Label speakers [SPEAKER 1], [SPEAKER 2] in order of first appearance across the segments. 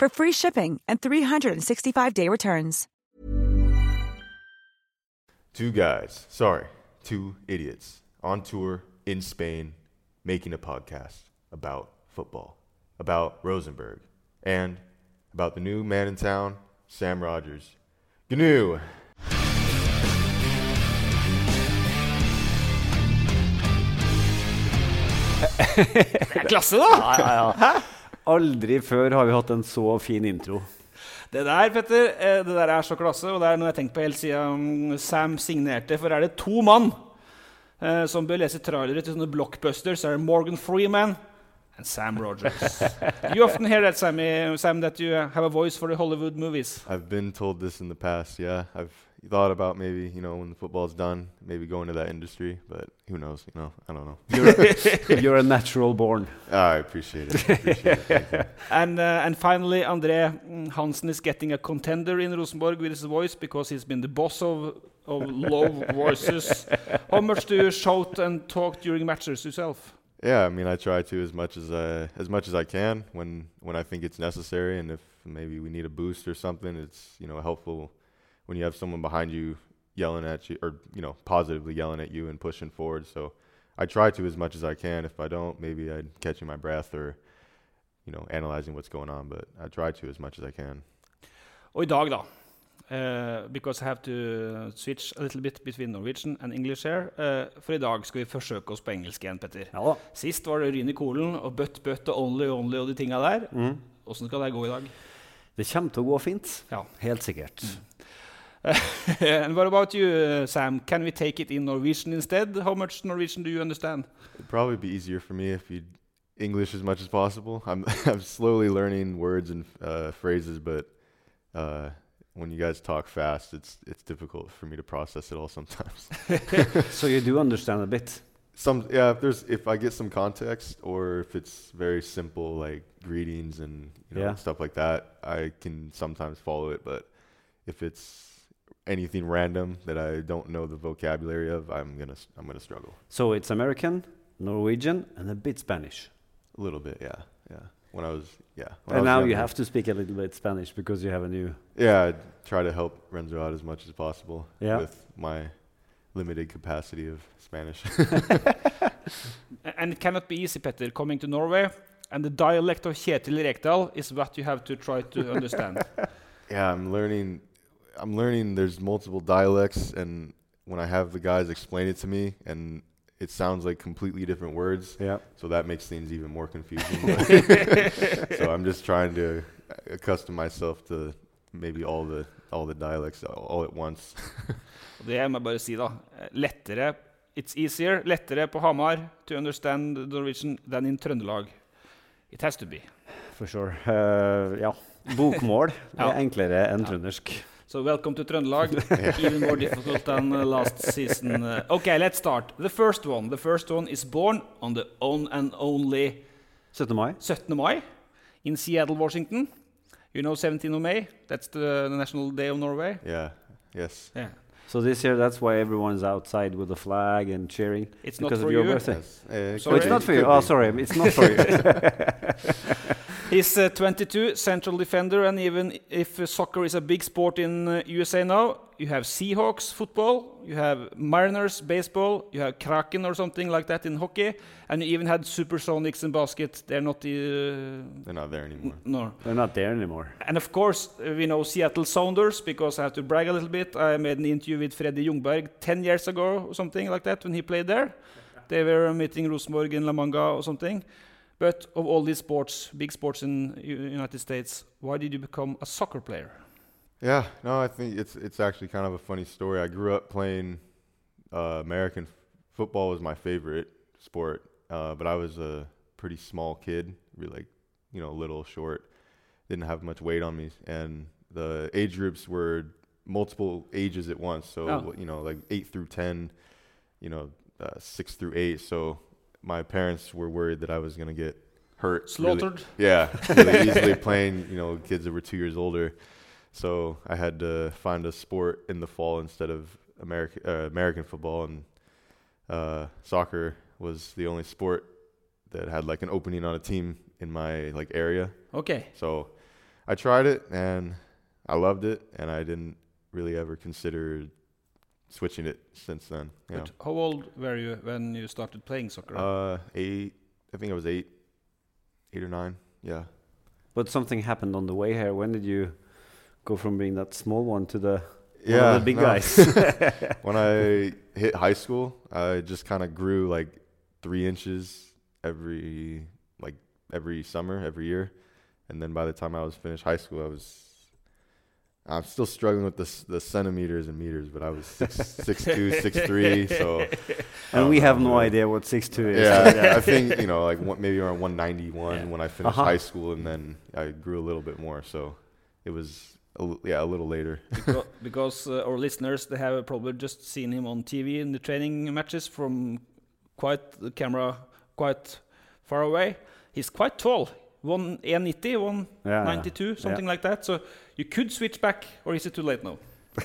[SPEAKER 1] for free shipping and 365-day returns.
[SPEAKER 2] Two guys, sorry, two idiots on tour in Spain making a podcast about football, about Rosenborg, and about the new man in town, Sam Rogers. GNU.
[SPEAKER 3] Klasse, da!
[SPEAKER 4] Ja, ja, ja. Aldri før har vi hatt en så fin intro.
[SPEAKER 3] Det der Petter, eh, det der er så klasse, og det er noe jeg har tenkt på helt siden mm, Sam signerte. For er det to mann eh, som bør lese trailere til sånne blockbusters, så er det Morgan Freeman and Sam Rogers. you often hear that, Sammy, Sam, that you have a voice for the Hollywood movies.
[SPEAKER 2] I've been told this in the past, yeah. I've thought about maybe, you know, when the football's done, maybe go into that industry, but who knows, you know, I don't know.
[SPEAKER 4] You're, you're a natural born.
[SPEAKER 2] Ah, I appreciate it. I appreciate it.
[SPEAKER 3] And, uh, and finally, André mm, Hansen is getting a contender in Rosenborg with his voice because he's been the boss of, of low voices. How much do you shout and talk during matches yourself?
[SPEAKER 2] Yeah, I mean, I try to as much as I as much as I can when when I think it's necessary, and if maybe we need a boost or something, it's you know helpful when you have someone behind you yelling at you or you know positively yelling at you and pushing forward. So I try to as much as I can. If I don't, maybe I'm catching my breath or you know analyzing what's going on, but I try to as much as I can.
[SPEAKER 3] Og i dag, da Uh, Because I have to switch a little bit between Norwegian and English here. Uh, for i dag skal vi forsøke oss på engelsk igjen, Petter.
[SPEAKER 4] Ja.
[SPEAKER 3] Sist var det Ryn i Kolen og Butt Butt og Only Only og de tinga der. Åssen skal det gå i dag?
[SPEAKER 4] Det kommer til å gå fint.
[SPEAKER 3] Ja.
[SPEAKER 4] Helt sikkert.
[SPEAKER 3] and what about you, uh, Sam? Can we take it in Norwegian instead? How much Norwegian do you understand?
[SPEAKER 2] It'd probably be easier for me if you English as much as possible. I'm I'm slowly learning words and uh, phrases, but uh, when you guys talk fast, it's it's difficult for me to process it all sometimes.
[SPEAKER 4] So you do understand a bit.
[SPEAKER 2] some yeah, if there's if I get some context or if it's very simple like greetings and you know
[SPEAKER 4] Yeah.
[SPEAKER 2] stuff like that, I can sometimes follow it. But if it's anything random that I don't know the vocabulary of, I'm gonna s- I'm gonna struggle
[SPEAKER 4] So it's American, Norwegian, and a bit Spanish.
[SPEAKER 2] a little bit. Yeah, yeah. When I was yeah, when
[SPEAKER 4] And
[SPEAKER 2] was
[SPEAKER 4] now you have to speak a little bit Spanish because you have a new.
[SPEAKER 2] Yeah, I try to help Renzo out as much as possible
[SPEAKER 4] Yeah.
[SPEAKER 2] with my limited capacity of Spanish.
[SPEAKER 3] And it cannot be easy, Petter, coming to Norway. And the dialect of Kjetil Rekdal is what you have to try to understand.
[SPEAKER 2] yeah, I'm learning. I'm learning. There's multiple dialects, and when I have the guys explain it to me, and it sounds like completely different words,
[SPEAKER 4] Yeah.
[SPEAKER 2] so that makes things even more confusing. So I'm just trying to accustom myself to maybe all the all the dialects all, at once.
[SPEAKER 3] Det må jeg bare si, da. Lettere It's easier, lettere på Hamar to understand Norwegian than in Trøndelag. It has to be.
[SPEAKER 4] For sure. Uh, ja. Bokmål
[SPEAKER 3] Ja.
[SPEAKER 4] er enklere enn trøndersk.
[SPEAKER 3] So welcome to Trøndelag. Even more difficult than uh, last season. Uh, okay, let's start. The first one. The first one is born on the own and only
[SPEAKER 4] 17. May.
[SPEAKER 3] 17. mai in Seattle, Washington. You know 17th of May? That's the, the National Day of Norway.
[SPEAKER 2] Yeah. Yes.
[SPEAKER 3] Yeah.
[SPEAKER 4] So this year, that's why everyone's outside with the flag and cheering
[SPEAKER 3] It's not
[SPEAKER 4] because
[SPEAKER 3] for
[SPEAKER 4] of your
[SPEAKER 3] you.
[SPEAKER 4] birthday.
[SPEAKER 2] Yes. Uh,
[SPEAKER 4] Oh, it's not for you. Oh, sorry, it's not for you.
[SPEAKER 3] He's uh, 22, central defender, and even if uh, soccer is a big sport in uh, USA now, you have Seahawks football, you have Mariners baseball, you have Kraken or something like that in hockey, and you even had Supersonics in basket. They're not the
[SPEAKER 2] They're not there anymore.
[SPEAKER 3] no.
[SPEAKER 4] They're not there anymore.
[SPEAKER 3] And of course, uh, we know Seattle Sounders because I have to brag a little bit. I made an interview with Freddie Ljungberg 10 years ago, or something like that, when he played there. They were meeting Rosenborg in La Manga or something. But of all these sports, big sports in United States, why did you become a soccer player?
[SPEAKER 2] Yeah, no, I think it's it's actually kind of a funny story. I grew up playing uh, American football was my favorite sport, uh, but I was a pretty small kid, really like you know little, short, didn't have much weight on me, and the age groups were multiple ages at once. So
[SPEAKER 3] Oh.
[SPEAKER 2] you know like eight through ten, you know uh, six through eight. So my parents were worried that I was gonna get hurt. really-
[SPEAKER 3] Slaughtered?
[SPEAKER 2] yeah, really easily playing, you know, kids that were two years older. So I had to find a sport in the fall instead of American uh, American football, and uh, soccer was the only sport that had like an opening on a team in my like area.
[SPEAKER 3] Okay.
[SPEAKER 2] So I tried it and I loved it, and I didn't really ever consider switching it since then. Yeah.
[SPEAKER 3] But how old were you when you started playing soccer?
[SPEAKER 2] Uh, eight. I think I was eight, eight or nine. Yeah.
[SPEAKER 4] But something happened on the way here. When did you go from being that small one to the one
[SPEAKER 2] Yeah,
[SPEAKER 4] of the big
[SPEAKER 2] no.
[SPEAKER 4] guys?
[SPEAKER 2] when I hit high school, I just kind of grew like three inches every like every summer, every year, and then by the time I was finished high school, I was I'm still struggling with the the centimeters and meters, but I was six six two, six three, so I
[SPEAKER 4] and
[SPEAKER 2] don't
[SPEAKER 4] we have no idea what six two is.
[SPEAKER 2] Yeah, I think you know like one, maybe around 191 when I finished
[SPEAKER 4] Uh-huh.
[SPEAKER 2] high school, and then I grew a little bit more, so it was a, yeah a little later.
[SPEAKER 3] because because uh, our listeners they have probably just seen him on TV in the training matches from quite the camera quite far away. He's quite tall, one 190, one
[SPEAKER 4] Yeah,
[SPEAKER 3] 92, something like that. So you could switch back, or is it too late now?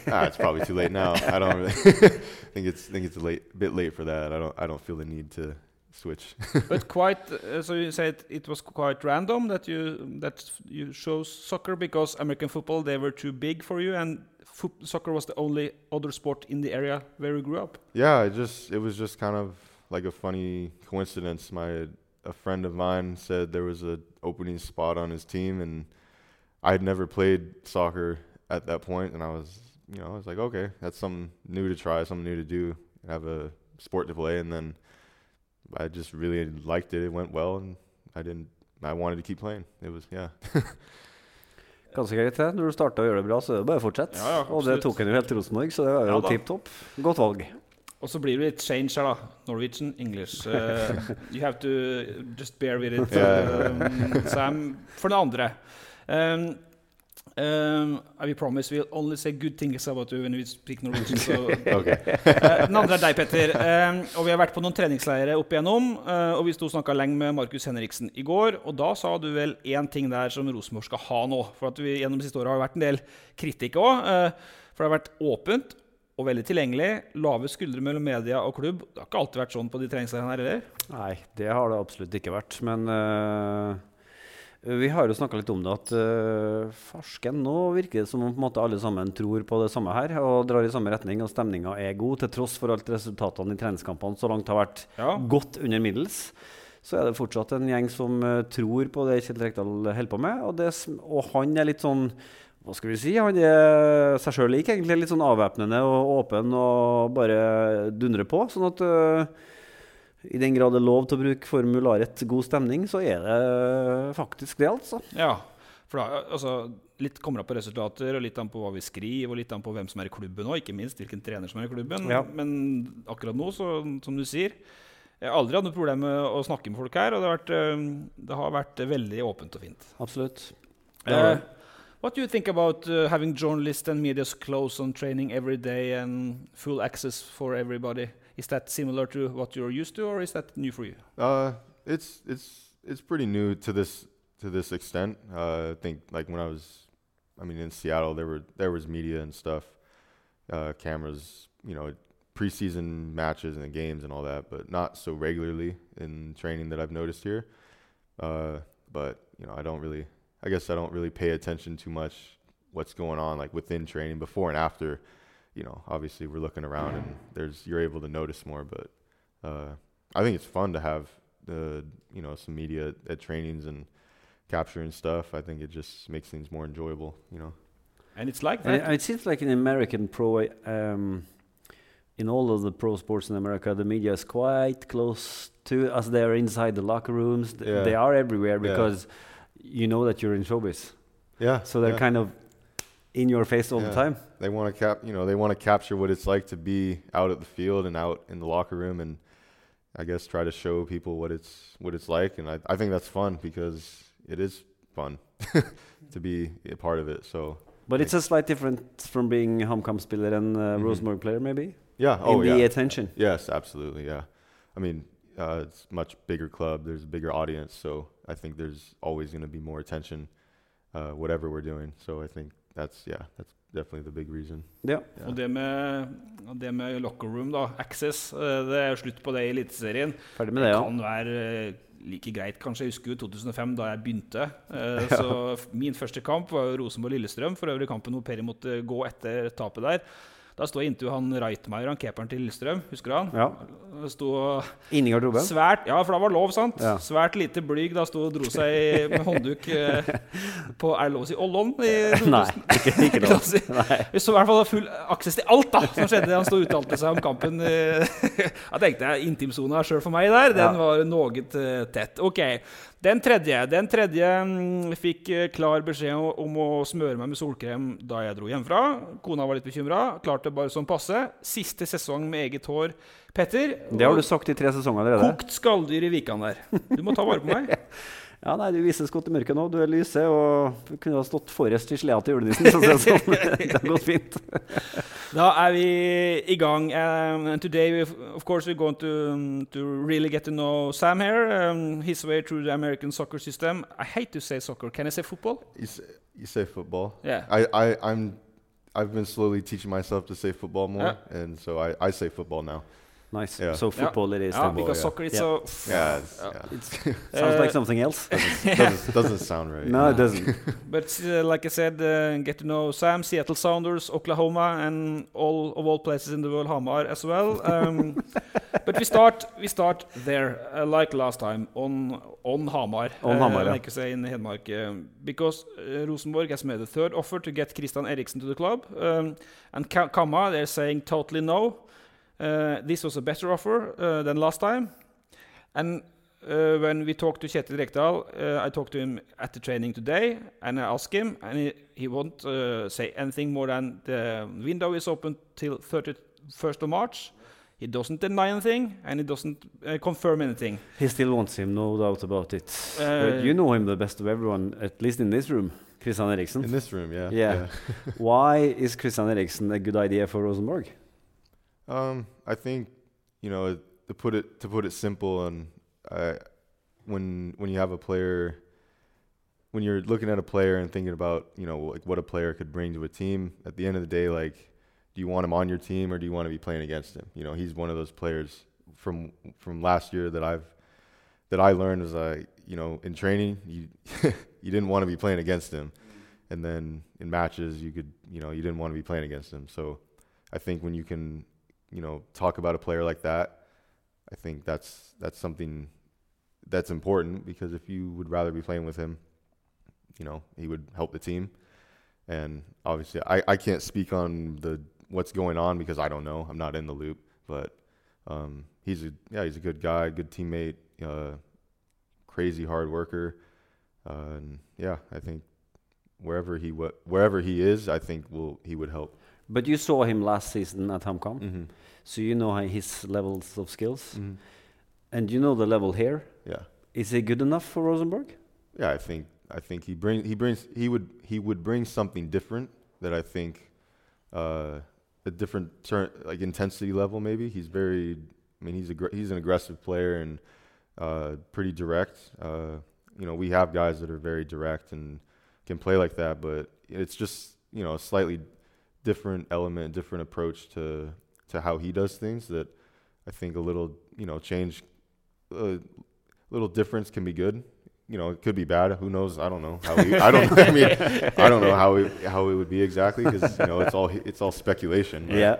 [SPEAKER 2] ah, it's probably too late now. I don't really think it's think it's a late bit late for that. I don't I don't feel the need to switch.
[SPEAKER 3] but quite. Uh, so you said it was quite random that you that you chose soccer because American football they were too big for you, and foot- soccer was the only other sport in the area where you grew up.
[SPEAKER 2] yeah, it just it was just kind of like a funny coincidence. My a friend of mine said there was a opening spot on his team, and I had never played soccer at that point, and I was you know I was like okay, that's something new to try, something new to do, have a sport to play, and then I just really liked it. It went well, and I didn't. I wanted to keep playing. It was yeah.
[SPEAKER 4] Ganske greit, det. Når du starter å gjøre det bra, så er det bare å fortsette.
[SPEAKER 3] Ja, ja,
[SPEAKER 4] og det tok han jo helt til Rosenborg, så det var jo
[SPEAKER 3] Ja
[SPEAKER 4] tipp topp. Godt valg.
[SPEAKER 3] Og så blir det litt change her, da. Norwegian, English. Uh, you have to just bear with it, um, Sam. For det andre um, um, I promise we'll only say good things about you when we speak Norwegian. So.
[SPEAKER 2] Okay.
[SPEAKER 3] uh, den andre er deg, Petter. Um, og vi har vært på noen treningsleirer opp igjennom. Uh, og vi sto og snakka lenge med Markus Henriksen i går. Og da sa du vel én ting der som Rosenborg skal ha nå. For at vi gjennom de siste åra har vært en del kritikk òg. for det har vært åpent og veldig tilgjengelig. Lave skuldre mellom media og klubb. Det har ikke alltid vært sånn på de treningsleirene her heller.
[SPEAKER 4] Nei, det har det absolutt ikke vært. Men uh, vi har jo snakka litt om det, at uh, farsken nå virker det som om alle sammen tror på det samme her og drar i samme retning, og stemninga er god, til tross for alt resultatene i treningskampene så langt har vært
[SPEAKER 3] Ja.
[SPEAKER 4] godt under middels. Så er det fortsatt en gjeng som uh, tror på det Kjell Rekdal holder på med, og, det, og han er litt sånn hva skal vi si? Han er seg sjøl lik, egentlig. Litt sånn avvæpnende og åpen og bare dundrer på. Sånn at uh, i den grad det er lov til å bruke formularet 'god stemning', så er det faktisk det, altså.
[SPEAKER 3] Ja, for da, altså, Litt kommer an på resultater, og litt an på hva vi skriver, og litt an på hvem som er i klubben òg, ikke minst hvilken trener som er i klubben.
[SPEAKER 4] Ja.
[SPEAKER 3] Men akkurat nå, så, som du sier Jeg har aldri hatt noe problem med å snakke med folk her, og det har vært, eh, det har vært veldig åpent og fint.
[SPEAKER 4] Absolutt. Det har det.
[SPEAKER 3] What do you think about uh, having journalists and media's close on training every day and full access for everybody? Is that similar to what you're used to, or is that new for you?
[SPEAKER 2] Uh, it's it's it's pretty new to this to this extent. Uh, I think like when I was, I mean, in Seattle, there were there was media and stuff, uh, cameras, you know, preseason matches and games and all that, but not so regularly in training that I've noticed here. Uh, but you know, I don't really, I guess I don't really pay attention too much what's going on like within training before and after. You know, obviously we're looking around and there's you're able to notice more, but uh, I think it's fun to have the you know some media at, at trainings and capturing stuff. I think it just makes things more enjoyable. You know.
[SPEAKER 3] And it's like that.
[SPEAKER 4] it, it seems like in American pro, um, in all of the pro sports in America, the media is quite close to us. They are inside the locker rooms. Th-
[SPEAKER 2] Yeah.
[SPEAKER 4] They are everywhere
[SPEAKER 2] Yeah.
[SPEAKER 4] You know that you're in showbiz.
[SPEAKER 2] Yeah.
[SPEAKER 4] So they're
[SPEAKER 2] yeah.
[SPEAKER 4] kind of in your face all the time.
[SPEAKER 2] they want to cap you know they want to capture what it's like to be out at the field and out in the locker room and i guess try to show people what it's what it's like and i, I think that's fun because it is fun to be a part of it so
[SPEAKER 4] But it's a slight difference from being a HamKam spiller and uh,
[SPEAKER 2] Mhm.
[SPEAKER 4] Rosenborg player, maybe.
[SPEAKER 2] yeah oh
[SPEAKER 4] in the attention.
[SPEAKER 2] yes absolutely yeah i mean uh, it's much bigger club there's a bigger audience so i think there's always going to be more attention uh, whatever we're doing so i think that's yeah that's definitely the big reason
[SPEAKER 4] Ja.
[SPEAKER 2] yeah.
[SPEAKER 3] Og det med, det med locker room, da, access, eh, det er slutt på det i Eliteserien.
[SPEAKER 4] Ferdig med det, ja.
[SPEAKER 3] Det kan være eh, like greit, kanskje. Jeg husker jo 2005, da jeg begynte. Eh, Så min første kamp var jo Rosenborg-Lillestrøm. For øvrig kampen hvor Peri måtte gå etter tapet der. Da sto jeg inntil han Reitmeier, han keeperen til Lillestrøm. Husker du han?
[SPEAKER 4] Ja.
[SPEAKER 3] Sto
[SPEAKER 4] Inni garderoben.
[SPEAKER 3] Svært, ja, for da var lov, sant?
[SPEAKER 4] Ja.
[SPEAKER 3] Svært lite blyg. Da sto og dro seg i- med håndduk eh, på Er det lov å si Ollon? i
[SPEAKER 4] Nei, ikke, ikke
[SPEAKER 3] lov si.
[SPEAKER 4] Nei.
[SPEAKER 3] Vi så i hvert fall full aksess til alt da som skjedde. Han sto og uttalte seg om kampen. Da Jeg tenkte jeg intimsona sjøl for meg der. Den
[SPEAKER 4] Ja.
[SPEAKER 3] var noe eh, tett. Ok, Den tredje Den tredje mm, fikk eh, klar beskjed om- om å smøre meg med solkrem da jeg dro hjemmefra. Kona var litt bekymra. Klarte bare sånn passe. Siste sesong med eget hår. Petter,
[SPEAKER 4] Det har du sagt i tre sesonger allerede.
[SPEAKER 3] kokt skalldyr i Vikan der. Du må ta vare på meg.
[SPEAKER 4] Ja, nei, Du vises godt i mørket nå. Du er lyse, og du kunne ha stått forrest i sleda til julenissen. Så det, er sånn. det har gått fint.
[SPEAKER 3] Da er vi i gang. Um, and today, we, of course, we're going to, um, to really get to know Sam here, um, his way through the American soccer system. I hate to say soccer. Can I say football?
[SPEAKER 2] You say, you say football.
[SPEAKER 3] Yeah.
[SPEAKER 2] I, I I'm I've been slowly teaching myself to say football more,
[SPEAKER 3] Yeah.
[SPEAKER 2] and so I, I say football now.
[SPEAKER 4] Nice.
[SPEAKER 2] Yeah.
[SPEAKER 4] So football it is.
[SPEAKER 3] Yeah,
[SPEAKER 4] then.
[SPEAKER 3] because
[SPEAKER 2] yeah.
[SPEAKER 3] soccer is
[SPEAKER 4] Yeah.
[SPEAKER 3] so.
[SPEAKER 2] Yeah, it's,
[SPEAKER 3] Yeah.
[SPEAKER 2] yeah.
[SPEAKER 4] It's, sounds like something else.
[SPEAKER 2] doesn't, doesn't sound right.
[SPEAKER 4] No, it doesn't.
[SPEAKER 3] But uh, like I said, uh, get to know Sam, Seattle Sounders, Oklahoma, and all of all places in the world, Hamar as well. Um, but we start we start there, uh, like last time, on on Hamar.
[SPEAKER 4] On Hamar,
[SPEAKER 3] uh,
[SPEAKER 4] yeah.
[SPEAKER 3] like you say in Hedmark, um, because uh, Rosenborg has made a third offer to get Christian Eriksen to the club, um, and Ka- Kamma they're saying totally no. Uh, this was a better offer uh, than last time, and uh, when we talked to Kjetil Rekdal, uh, I talked to him at the training today, and I asked him, and he, he won't uh, say anything more than the window is open till 31st of March. He doesn't deny anything, and he doesn't uh, confirm anything.
[SPEAKER 4] He still wants him, no doubt about it.
[SPEAKER 3] Uh,
[SPEAKER 4] but you know him the best of everyone, at least in this room, Christian Eriksen.
[SPEAKER 2] In this room, yeah.
[SPEAKER 4] Yeah. Why is Christian Eriksen a good idea for Rosenborg?
[SPEAKER 2] Um, I think you know to put it to put it simple, and uh, when when you have a player, when you're looking at a player and thinking about you know like what a player could bring to a team, at the end of the day, like, do you want him on your team or do you want to be playing against him? You know, he's one of those players from from last year that I've that I learned was I you know in training you you didn't want to be playing against him, and then in matches you could you know you didn't want to be playing against him. So I think when you can you know talk about a player like that, I think that's that's something that's important because if you would rather be playing with him, you know he would help the team. And obviously, I, I can't speak on the what's going on because I don't know. I'm not in the loop, but um, he's a yeah he's a good guy, good teammate, uh, crazy hard worker, uh, and yeah, I think wherever he wherever he is, I think will he would help.
[SPEAKER 4] But you saw him last season at HamKam,
[SPEAKER 2] Mm-hmm.
[SPEAKER 4] so you know his levels of skills,
[SPEAKER 2] Mm-hmm.
[SPEAKER 4] and you know the level here.
[SPEAKER 2] Yeah,
[SPEAKER 4] Is he good enough for Rosenborg?
[SPEAKER 2] yeah. I think I think he bring he brings he would he would bring something different that I think uh, a different turn like intensity level maybe. He's very I mean he's a he's an aggressive player and uh, pretty direct. Uh, you know we have guys that are very direct and can play like that, but it's just you know a slightly different element, different approach to to how he does things that I think a little you know change, a little difference can be good. You know, it could be bad. Who knows? I don't know. How we, I don't. I mean, I don't know how it how it would be exactly because you know it's all it's all speculation. right?
[SPEAKER 4] Yeah.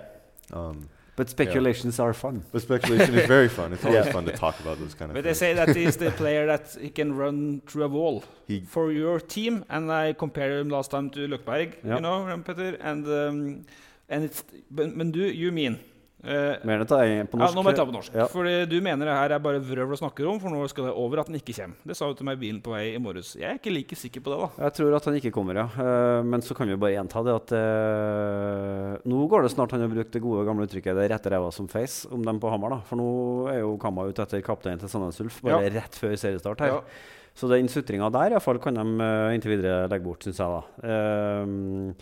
[SPEAKER 2] Um,
[SPEAKER 4] But speculations are fun.
[SPEAKER 2] but speculation is very fun. It's always
[SPEAKER 4] Yeah.
[SPEAKER 2] fun to talk about those kind of
[SPEAKER 3] But they say that he's the player that he can run through a wall
[SPEAKER 2] He
[SPEAKER 3] for your team. And I compared him last time to Løkberg,
[SPEAKER 4] Ja.
[SPEAKER 3] you know, Peter. And, um, and it's, but, men du, you mean eh,
[SPEAKER 4] Mer enn å ta på norsk.
[SPEAKER 3] ja, nå må jeg ta på norsk.
[SPEAKER 4] Ja.
[SPEAKER 3] Fordi du mener det her er bare vrøvl å snakke om, for nå skal det over at den ikke kommer. Det sa du til meg i bilen på vei i morges. Jeg er ikke like sikker på det, da.
[SPEAKER 4] Jeg tror at han ikke kommer, ja. Eh, men så kan vi bare gjenta det at eh, Nå går det snart han har brukt det gode gamle uttrykket 'det rette ræva som face' om dem på Hamar. da. For nå er jo Kamma ute etter kapteinen til Sandnes Ulf bare
[SPEAKER 3] Ja.
[SPEAKER 4] rett før seriestart her.
[SPEAKER 3] Ja.
[SPEAKER 4] Så den sutringa der i hvert fall kan de uh, inntil videre legge bort, syns jeg. da. Uh,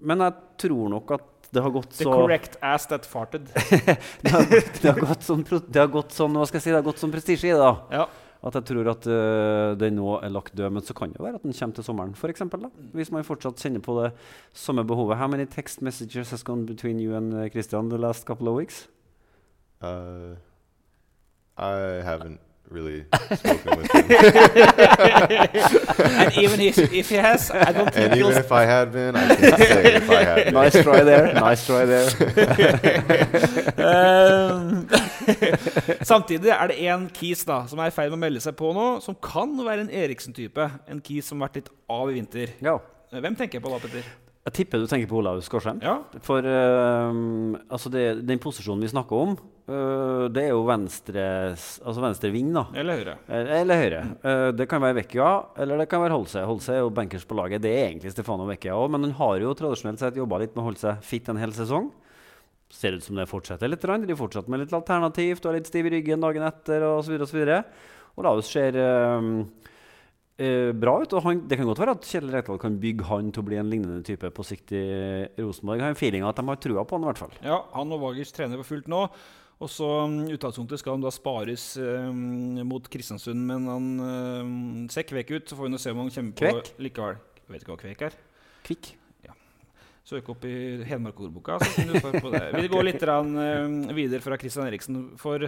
[SPEAKER 4] men jeg tror nok at det har gått
[SPEAKER 3] The
[SPEAKER 4] så
[SPEAKER 3] correct ass that farted.
[SPEAKER 4] det, har, det, har gått sånn, det har gått sånn, hva skal jeg si, det har gått sånn prestisje i det. da.
[SPEAKER 3] Ja.
[SPEAKER 4] At jeg tror at uh, den nå er lagt død. Men så kan det være at den kommer til sommeren, for eksempel, da. Hvis man fortsatt kjenner på det samme behovet. How many text messages has gone between you and uh, Christian the last couple of weeks?
[SPEAKER 2] uh, I haven't really spoken with him.
[SPEAKER 3] And even if, if he has, I don't think
[SPEAKER 2] and even if I had been, I can say if I had been.
[SPEAKER 4] Nice try there. Nice try there.
[SPEAKER 3] um, Samtidig er det en kis da, som er i ferd med å melde seg på nå, som kan være en Eriksen-type. En kis som har vært litt av i vinter.
[SPEAKER 4] ja.
[SPEAKER 3] Hvem tenker jeg på da, Petter?
[SPEAKER 4] Jeg tipper du tenker på Olav Skårsheim.
[SPEAKER 3] Ja,
[SPEAKER 4] For uh, altså det, den posisjonen vi snakker om, uh, det er jo venstre, altså venstre ving, da.
[SPEAKER 3] eller Høyre?
[SPEAKER 4] Eh, Eller Høyre. Uh, det kan være Vecchia, eller det kan være Holse. Holse er jo bankers på laget. Det er egentlig Stefano Vecchia òg, men han har jo tradisjonelt sett jobba litt med å holde seg fit en hel sesong. Ser ut som det fortsetter litt. De fortsetter med litt alternativt du er litt stiv i ryggen dagen etter osv. osv. Olaus ser eh, eh, bra ut. og han, Det kan godt være at Kjell Rekdal kan bygge han til å bli en lignende type på sikt i Rosenborg. Jeg har en feeling av at de har trua på han i hvert fall.
[SPEAKER 3] Ja, han og Vagers trener på fullt nå. Og så um, utgangspunktet skal han da spares um, mot Kristiansund, men han um, ser kvek ut. Så får vi nå se om han kommer på
[SPEAKER 4] Kvek?
[SPEAKER 3] likevel. Jeg vet ikke hva kvek er.
[SPEAKER 4] Kvikk.
[SPEAKER 3] Søk opp i Hedmark-ordboka, så finner du svar på det. Vi går litt rann, um, videre fra Christian Eriksen. For,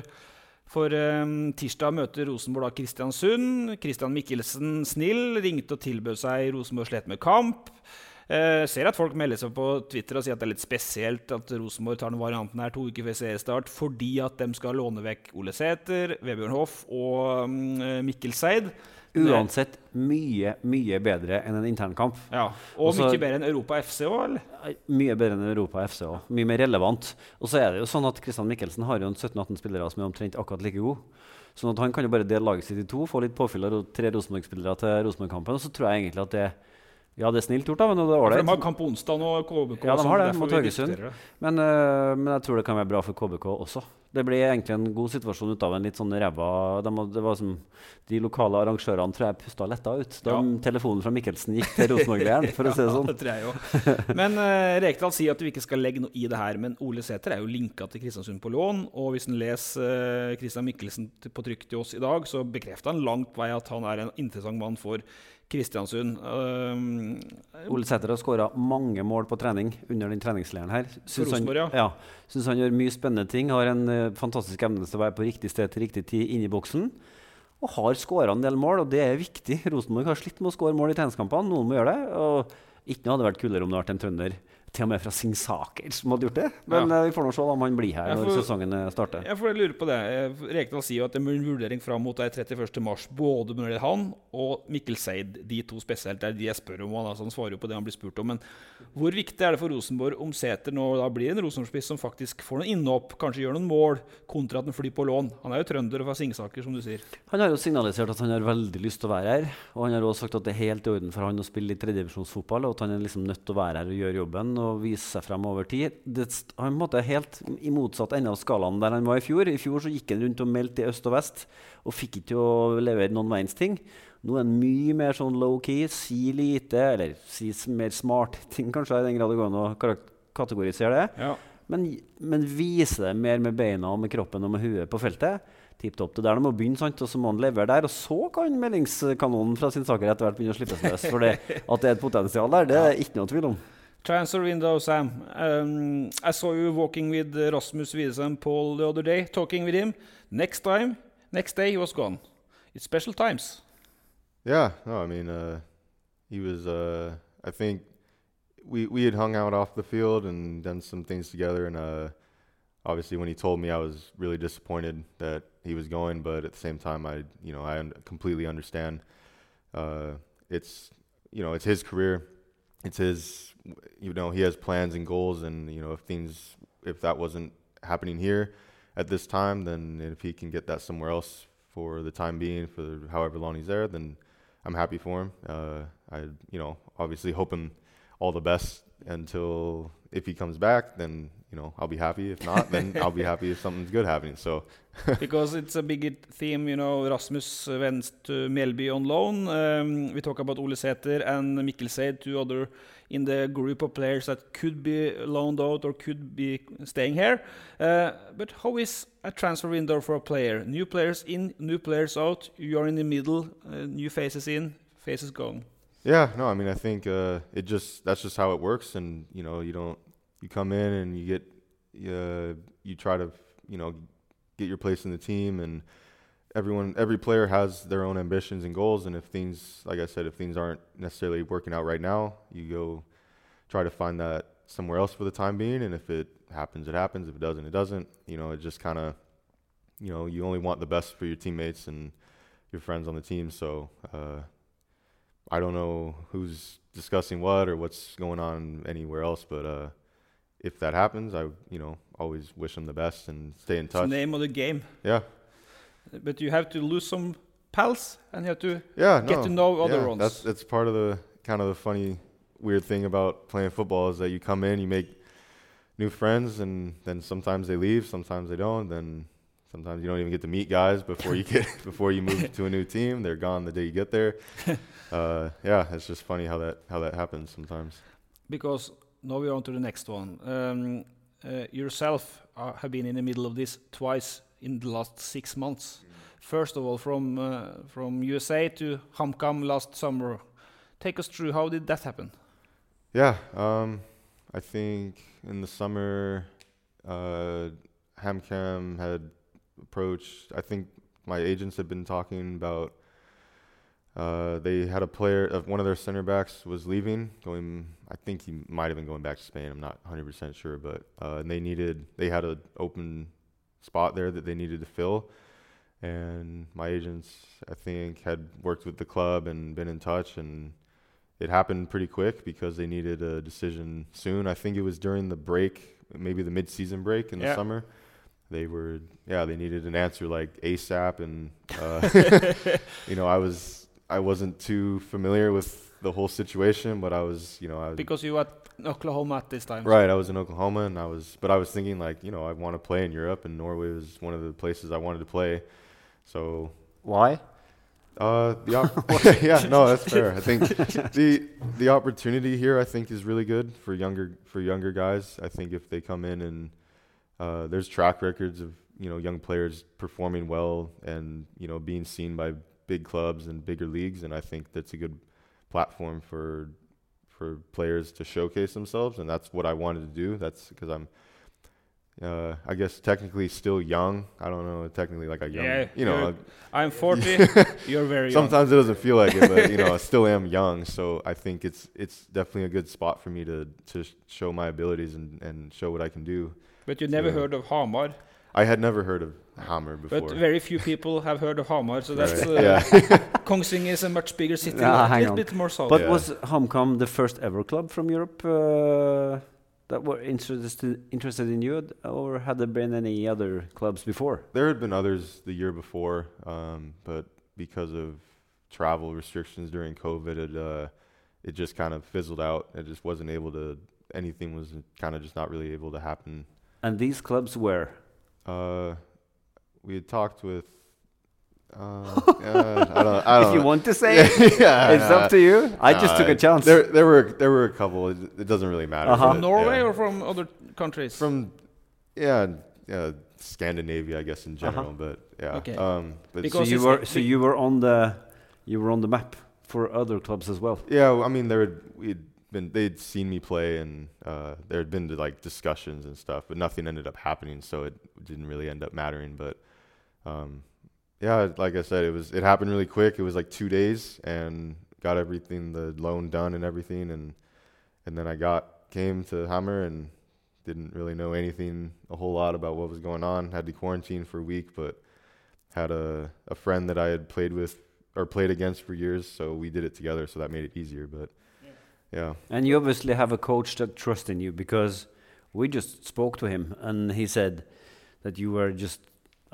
[SPEAKER 3] for um, tirsdag møter Rosenborg da Kristiansund. Christian Mikkelsen snill ringte og tilbød seg Rosenborg slet med kamp. Eh, ser at folk melder seg på Twitter og sier at det er litt spesielt at Rosenborg tar den varianten her to uker før seriestart fordi at de skal låne vekk Ole Sæter, Vebjørn Hoff og um, Mikkel Seid.
[SPEAKER 4] Uansett mye, mye bedre enn en internkamp.
[SPEAKER 3] Ja, Og
[SPEAKER 4] Også-
[SPEAKER 3] mye bedre enn Europa FC òg, eller?
[SPEAKER 4] Mye bedre enn Europa FC òg. Mye mer relevant. Og så er det jo sånn at Christian Mikkelsen har jo en 17-18 spillere som er omtrent akkurat like gode. Sånn at han kan jo bare dele laget sitt i to, få litt påfyll av tre Rosenborg-spillere til Rosenborg-kampen. Og så tror jeg egentlig at det Ja, det er snilt gjort, da, men det er
[SPEAKER 3] Ja, de har kamp på onsdag nå, KBK.
[SPEAKER 4] Ja, de har det, mot Haugesund. Men, uh, men jeg tror det kan være bra for KBK også. Det blir egentlig en god situasjon ut av en litt sånn ræva de, som, De lokale arrangørene tror jeg pusta letta ut da
[SPEAKER 3] Ja.
[SPEAKER 4] telefonen fra Mikkelsen gikk til Rosenborg-leiren, for å si det
[SPEAKER 3] Ja,
[SPEAKER 4] sånn.
[SPEAKER 3] det tror jeg jo. Men uh, Rekdal sier at vi ikke skal legge noe i det her. Men Ole Sæter er jo linka til Kristiansund på lån. Og hvis en leser uh, Christian Mikkelsen på trykk til oss i dag, så bekrefter han langt vei at han er en interessant mann for Kristiansund. Uh,
[SPEAKER 4] Ole Sæter har skåra mange mål på trening under den treningsleiren her. Syns han,
[SPEAKER 3] ja.
[SPEAKER 4] ja, syns han gjør mye spennende ting. Har en uh, fantastisk evne til å være på riktig sted til riktig tid inni boksen. Og har skåra en del mål, og det er viktig. Rosenborg har slitt med å skåre mål i treningskampene. Noen må gjøre det. Og ikke noe hadde vært kulere om det hadde vært en trønder, til og med fra Singsaker, som hadde gjort det. Men
[SPEAKER 3] Ja.
[SPEAKER 4] eh, vi får nå se om han blir her
[SPEAKER 3] får,
[SPEAKER 4] når sesongen eh, starter.
[SPEAKER 3] Jeg får lure på det. Eh, Rekdal sier jo at det er en vurdering fram mot det 31. mars, både når det gjelder han og Mikkel Seid. De to spesielt er de jeg spør om. Han, altså, han svarer jo på det han blir spurt om. Men hvor viktig er det for Rosenborg om Sæter nå da blir en Rosenborg-spiss som faktisk får noen innhopp, kanskje gjør noen mål, kontra at han flyr på lån? Han er jo trønder og fra Singsaker, som du sier.
[SPEAKER 4] Han har jo signalisert at han har veldig lyst til å være her. Og han har også sagt at det er helt i orden for han å spille i tredjevisjonsfotball, og at han er liksom nødt til å være her og gjøre jobben og vise seg frem over tid. Det, han måte helt i motsatt ende av skalaen der han var i fjor. I fjor så gikk han rundt og meldte i øst og vest og fikk ikke til å levere noen verdens ting. Nå er han mye mer sånn low-key, si lite, eller si mer smart ting, kanskje, i den grad det går an å kategorisere det.
[SPEAKER 3] Ja.
[SPEAKER 4] Men, men vise det mer med beina og med kroppen og med huet på feltet. Tipp topp. Det er der de må begynne, sant? og så må han levere der. Og så kan meldingskanonen fra sin saker etter hvert begynne å slippes løs. For det, at det er et potensial der, det er ikke noe tvil om.
[SPEAKER 3] Transfer window, Sam. Um, I saw you walking with Rasmus Wiedesheim-Paul the other day, talking with him. Next time, next day, he was gone. It's special times.
[SPEAKER 2] Yeah, no, I mean, uh, he was. Uh, I think we we had hung out off the field and done some things together, and uh, obviously when he told me, I was really disappointed that he was going, but at the same time, I you know I un- completely understand. Uh, it's you know it's his career, it's his you know he has plans and goals, and you know if things if that wasn't happening here at this time, then if he can get that somewhere else for the time being, for however long he's there, then I'm happy for him. Uh, I you know obviously hope him all the best until if he comes back, then you know I'll be happy. If not, then I'll be happy if something's good happening. So
[SPEAKER 3] because it's a big theme, you know, Rasmus went to Melby on loan. Um, we talk about Ole Sæter and Mikkel Ceïde, two other in the group of players that could be loaned out or could be staying here. Uh, but how is a transfer window for a player? New players in, new players out. You are in the middle, uh, new faces in, faces gone.
[SPEAKER 2] Yeah, no, I mean, I think uh, it just that's just how it works, and you know, you don't you come in and you get uh, you try to you know get your place in the team, and everyone every player has their own ambitions and goals, and if things like I said, if things aren't necessarily working out right now, you go try to find that somewhere else for the time being, and if it happens, it happens. If it doesn't, it doesn't. You know, it just kind of you know you only want the best for your teammates and your friends on the team, so. Uh, I don't know who's discussing what or what's going on anywhere else, but uh, if that happens, I you know always wish them the best and stay in touch.
[SPEAKER 3] It's the name of the game.
[SPEAKER 2] Yeah.
[SPEAKER 3] But you have to lose some pals and you have to
[SPEAKER 2] yeah,
[SPEAKER 3] get
[SPEAKER 2] no.
[SPEAKER 3] to know other
[SPEAKER 2] yeah,
[SPEAKER 3] ones.
[SPEAKER 2] That's that's part of the kind of the funny, weird thing about playing football is that you come in, you make new friends, and then sometimes they leave, sometimes they don't. Then sometimes you don't even get to meet guys before you get before you move to a new team. They're gone the day you get there. uh, yeah, it's just funny how that how that happens sometimes.
[SPEAKER 3] Because now we're on to the next one. Um, uh, yourself uh, have been in the middle of this twice in the last six months. First of all, from uh, from USA to HamKam last summer. Take us through how did that happen?
[SPEAKER 2] Yeah, um, I think in the summer, uh, HamKam had approached. I think my agents had been talking about. Uh, they had a player of one of their center backs was leaving, going. I think he might have been going back to Spain. I'm not 100% sure, but uh, and they needed. They had an open spot there that they needed to fill, and my agents, I think, had worked with the club and been in touch, and it happened pretty quick because they needed a decision soon. I think it was during the break, maybe the mid-season break in the
[SPEAKER 3] Yeah.
[SPEAKER 2] summer. They were, yeah, they needed an answer like ASAP, and uh, you know, I was, I wasn't too familiar with the whole situation, but I was, you know, I was
[SPEAKER 3] Because you were at Oklahoma at this time.
[SPEAKER 2] right. I was in Oklahoma, and I was, but I was thinking like, you know, I want to play in Europe, and Norway was one of the places I wanted to play. So
[SPEAKER 4] Why?
[SPEAKER 2] uh, the op- yeah, no, that's fair. I think the the opportunity here, I think, is really good for younger for younger guys. I think if they come in and uh, there's track records of you know young players performing well and you know being seen by big clubs and bigger leagues, and I think that's a good platform for for players to showcase themselves, and that's what I wanted to do. That's because I'm. Uh, I guess technically still young. I don't know. Technically, like a young,
[SPEAKER 3] Yeah,
[SPEAKER 2] you know,
[SPEAKER 3] I'm 40. you're very young.
[SPEAKER 2] Sometimes it doesn't feel like it, but you know, I still am young, so I think it's it's definitely a good spot for me to to show my abilities and and show what I can do.
[SPEAKER 3] But you never
[SPEAKER 2] So-
[SPEAKER 3] heard of Hamar.
[SPEAKER 2] I had never heard of Hamar before.
[SPEAKER 3] But very few people have heard of Hamar, so that's
[SPEAKER 2] Right.
[SPEAKER 3] uh,
[SPEAKER 2] yeah.
[SPEAKER 3] Kongsvinger is a much bigger city,
[SPEAKER 4] Ah,
[SPEAKER 3] a little
[SPEAKER 4] on.
[SPEAKER 3] bit more south.
[SPEAKER 4] But
[SPEAKER 2] Yeah.
[SPEAKER 4] was HamKam the first ever club from Europe uh, that were interested interested in you, or had there been any other clubs before?
[SPEAKER 2] there had been others the year before, um, but because of travel restrictions during COVID, it uh, it just kind of fizzled out. It just wasn't able to. Anything was kind of just not really able to happen.
[SPEAKER 4] And these clubs were
[SPEAKER 2] Uh, we had talked with. Uh, uh, I don't. I don't
[SPEAKER 4] if you
[SPEAKER 2] know.
[SPEAKER 4] want to say,
[SPEAKER 2] yeah,
[SPEAKER 4] it's up to you. I just took a chance.
[SPEAKER 2] There, there were there were a couple. It, it doesn't really matter.
[SPEAKER 4] Uh-huh.
[SPEAKER 3] From Norway
[SPEAKER 2] yeah.
[SPEAKER 3] or from other countries?
[SPEAKER 2] from yeah, yeah, Scandinavia, I guess in
[SPEAKER 4] Uh-huh.
[SPEAKER 2] general. But Yeah.
[SPEAKER 3] Okay.
[SPEAKER 2] Um, but
[SPEAKER 4] So you were so you were on the you were on the map for other clubs as well.
[SPEAKER 2] Yeah, I mean, there had we'd been they'd seen me play, and uh, there had been like discussions and stuff, but nothing ended up happening, so it didn't really end up mattering. But um, yeah, like I said, it was it happened really quick. It was like two days, and got everything, the loan done and everything, and and then I got came to Hamar and didn't really know anything a whole lot about what was going on. Had to quarantine for a week, but had a a friend that I had played with or played against for years, so we did it together, so that made it easier. But yeah,
[SPEAKER 4] And you obviously have a coach that trusts in you because we just spoke to him and he said that you were just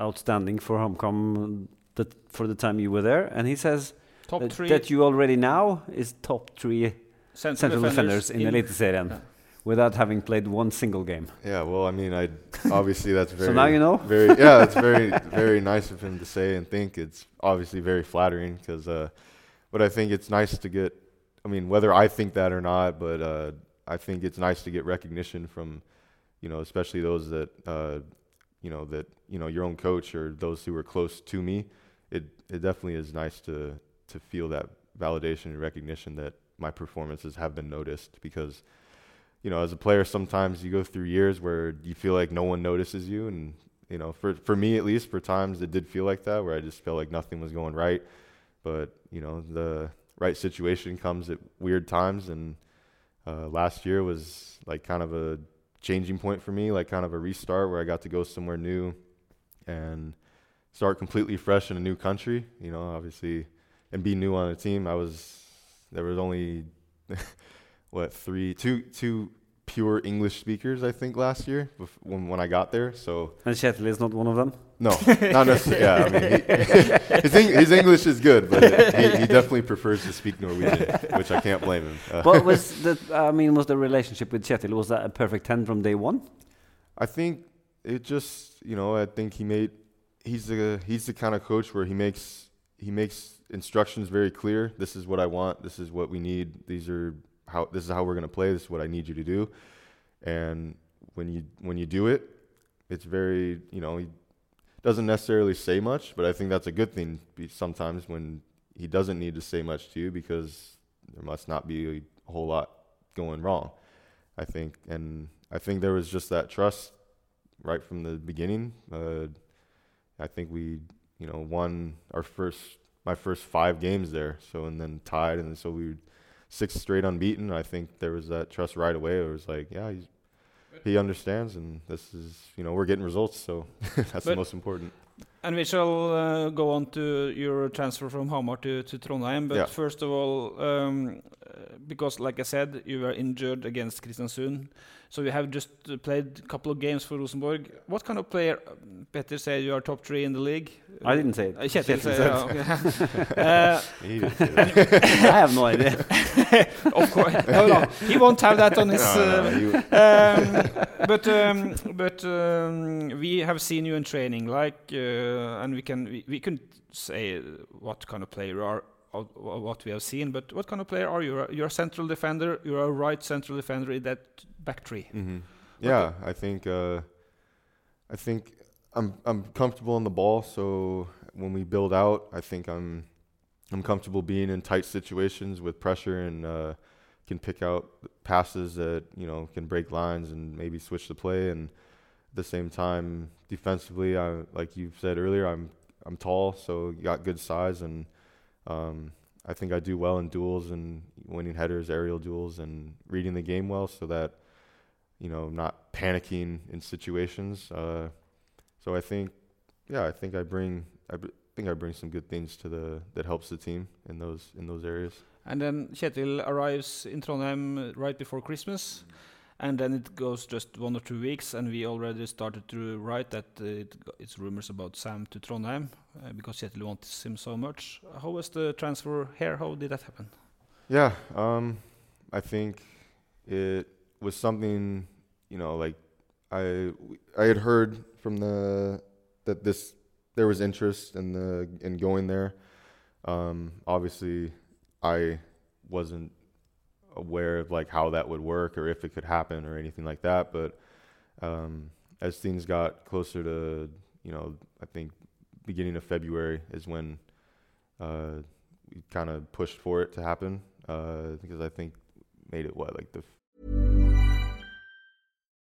[SPEAKER 4] outstanding for HamKam that for the time you were there. And he says
[SPEAKER 3] Top
[SPEAKER 4] that,
[SPEAKER 3] three
[SPEAKER 4] that you already now is top three
[SPEAKER 3] central,
[SPEAKER 4] central defenders, in,
[SPEAKER 3] in-
[SPEAKER 4] Eliteserien
[SPEAKER 3] Yeah.
[SPEAKER 4] without having played one single game.
[SPEAKER 2] yeah. Well, I mean, I obviously that's very
[SPEAKER 4] So now you know.
[SPEAKER 2] very yeah, it's very very nice of him to say and think. It's obviously very flattering because, uh, but I think it's nice to get. I mean, whether I think that or not, but uh, I think it's nice to get recognition from, you know, especially those that, uh, you know, that you know your own coach or those who are close to me. It it definitely is nice to to feel that validation and recognition that my performances have been noticed because you know, as a player, sometimes you go through years where you feel like no one notices you, and you know, for for me at least, for times it did feel like that, where I just felt like nothing was going right. But you know, the right situation comes at weird times, and uh, last year was like kind of a changing point for me, like kind of a restart where I got to go somewhere new and start completely fresh in a new country. You know, obviously, and be new on a team. I was there was only what three, two, two pure English speakers I think last year when when I got there. So
[SPEAKER 4] And Kjetil is not one of them.
[SPEAKER 2] No, not necessarily. Yeah, I mean, he, his, Eng- his English is good, but he, he definitely prefers to speak Norwegian, which I can't blame him. Uh,
[SPEAKER 4] but was the I mean was the relationship with Kjetil was that a perfect ten from day one?
[SPEAKER 2] I think it just you know I think he made he's the he's the kind of coach where he makes he makes instructions very clear. This is what I want. This is what we need. These are how this is how we're gonna play. This is what I need you to do. And when you when you do it, it's very you know he doesn't necessarily say much, but I think that's a good thing. Sometimes when he doesn't need to say much to you because there must not be a whole lot going wrong. I think, and I think there was just that trust right from the beginning. Uh, I think we, you know, won our first, my first five games there. So and then tied, and so we were six straight unbeaten. I think there was that trust right away. It was like, yeah, he's, he understands, and this is, you know, we're getting results. So that's the most important.
[SPEAKER 3] And we shall uh, go on to your transfer from Hamar to, to Trondheim. But
[SPEAKER 2] Yeah.
[SPEAKER 3] first of all, um, because like I said, you were injured against Kristiansund, so you have just uh, played a couple of games for Rosenborg. What kind of player? Petter said you are top three in the league.
[SPEAKER 4] I didn't say it.
[SPEAKER 3] Uh, Kjetil
[SPEAKER 4] Kjetil
[SPEAKER 3] said,
[SPEAKER 4] said
[SPEAKER 3] uh,
[SPEAKER 2] He didn't say that.
[SPEAKER 4] I have no idea.
[SPEAKER 3] of course, no, no, he won't have that on his.
[SPEAKER 2] No, no,
[SPEAKER 3] uh,
[SPEAKER 2] no,
[SPEAKER 3] um, but um, but um, we have seen you in training, like, uh, and we can we, we can say what kind of player you are, or what we have seen. But what kind of player are you? You're a central defender. You're a right central defender in that back three.
[SPEAKER 2] hmm Yeah, I think uh, I think I'm I'm comfortable on the ball. So when we build out, I think I'm I'm comfortable being in tight situations with pressure and uh, can pick out passes that you know can break lines and maybe switch the play. And at the same time, defensively, I like you said earlier, I'm I'm tall, so got good size and. Um, I think I do well in duels and winning headers, aerial duels, and reading the game well, so that you know, not panicking in situations. Uh, so I think, yeah, I think I bring, I br- think I bring some good things to the that helps the team in those in those areas.
[SPEAKER 3] And then Kjetil arrives in Trondheim right before Christmas, and then it goes just one or two weeks, and we already started to write that uh, it, it's rumors about Sam to Trondheim uh, because Kjetil wants him so much. How was the transfer here? How did that happen?
[SPEAKER 2] Yeah, um, I think it was something, you know, like I I had heard from the that this there was interest in the in going there. Um, obviously, I wasn't aware of like how that would work or if it could happen or anything like that. But um, as things got closer to, you know, I think beginning of February is when uh, we kind of pushed for it to happen uh, because I think made it what like the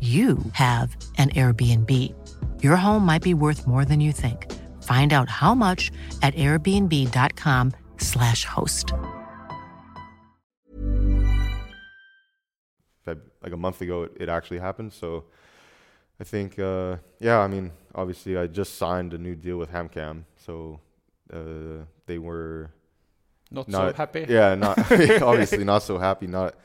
[SPEAKER 5] you have an Airbnb. Your home might be worth more than you think. Find out how much at airbnb.com/slash host.
[SPEAKER 2] Like a month ago it, it actually happened. So I think, uh, yeah, I mean, obviously I just signed a new deal with HamKam, so uh, they were
[SPEAKER 3] Not,
[SPEAKER 2] not
[SPEAKER 3] so happy.
[SPEAKER 2] Yeah, not obviously not so happy. Not,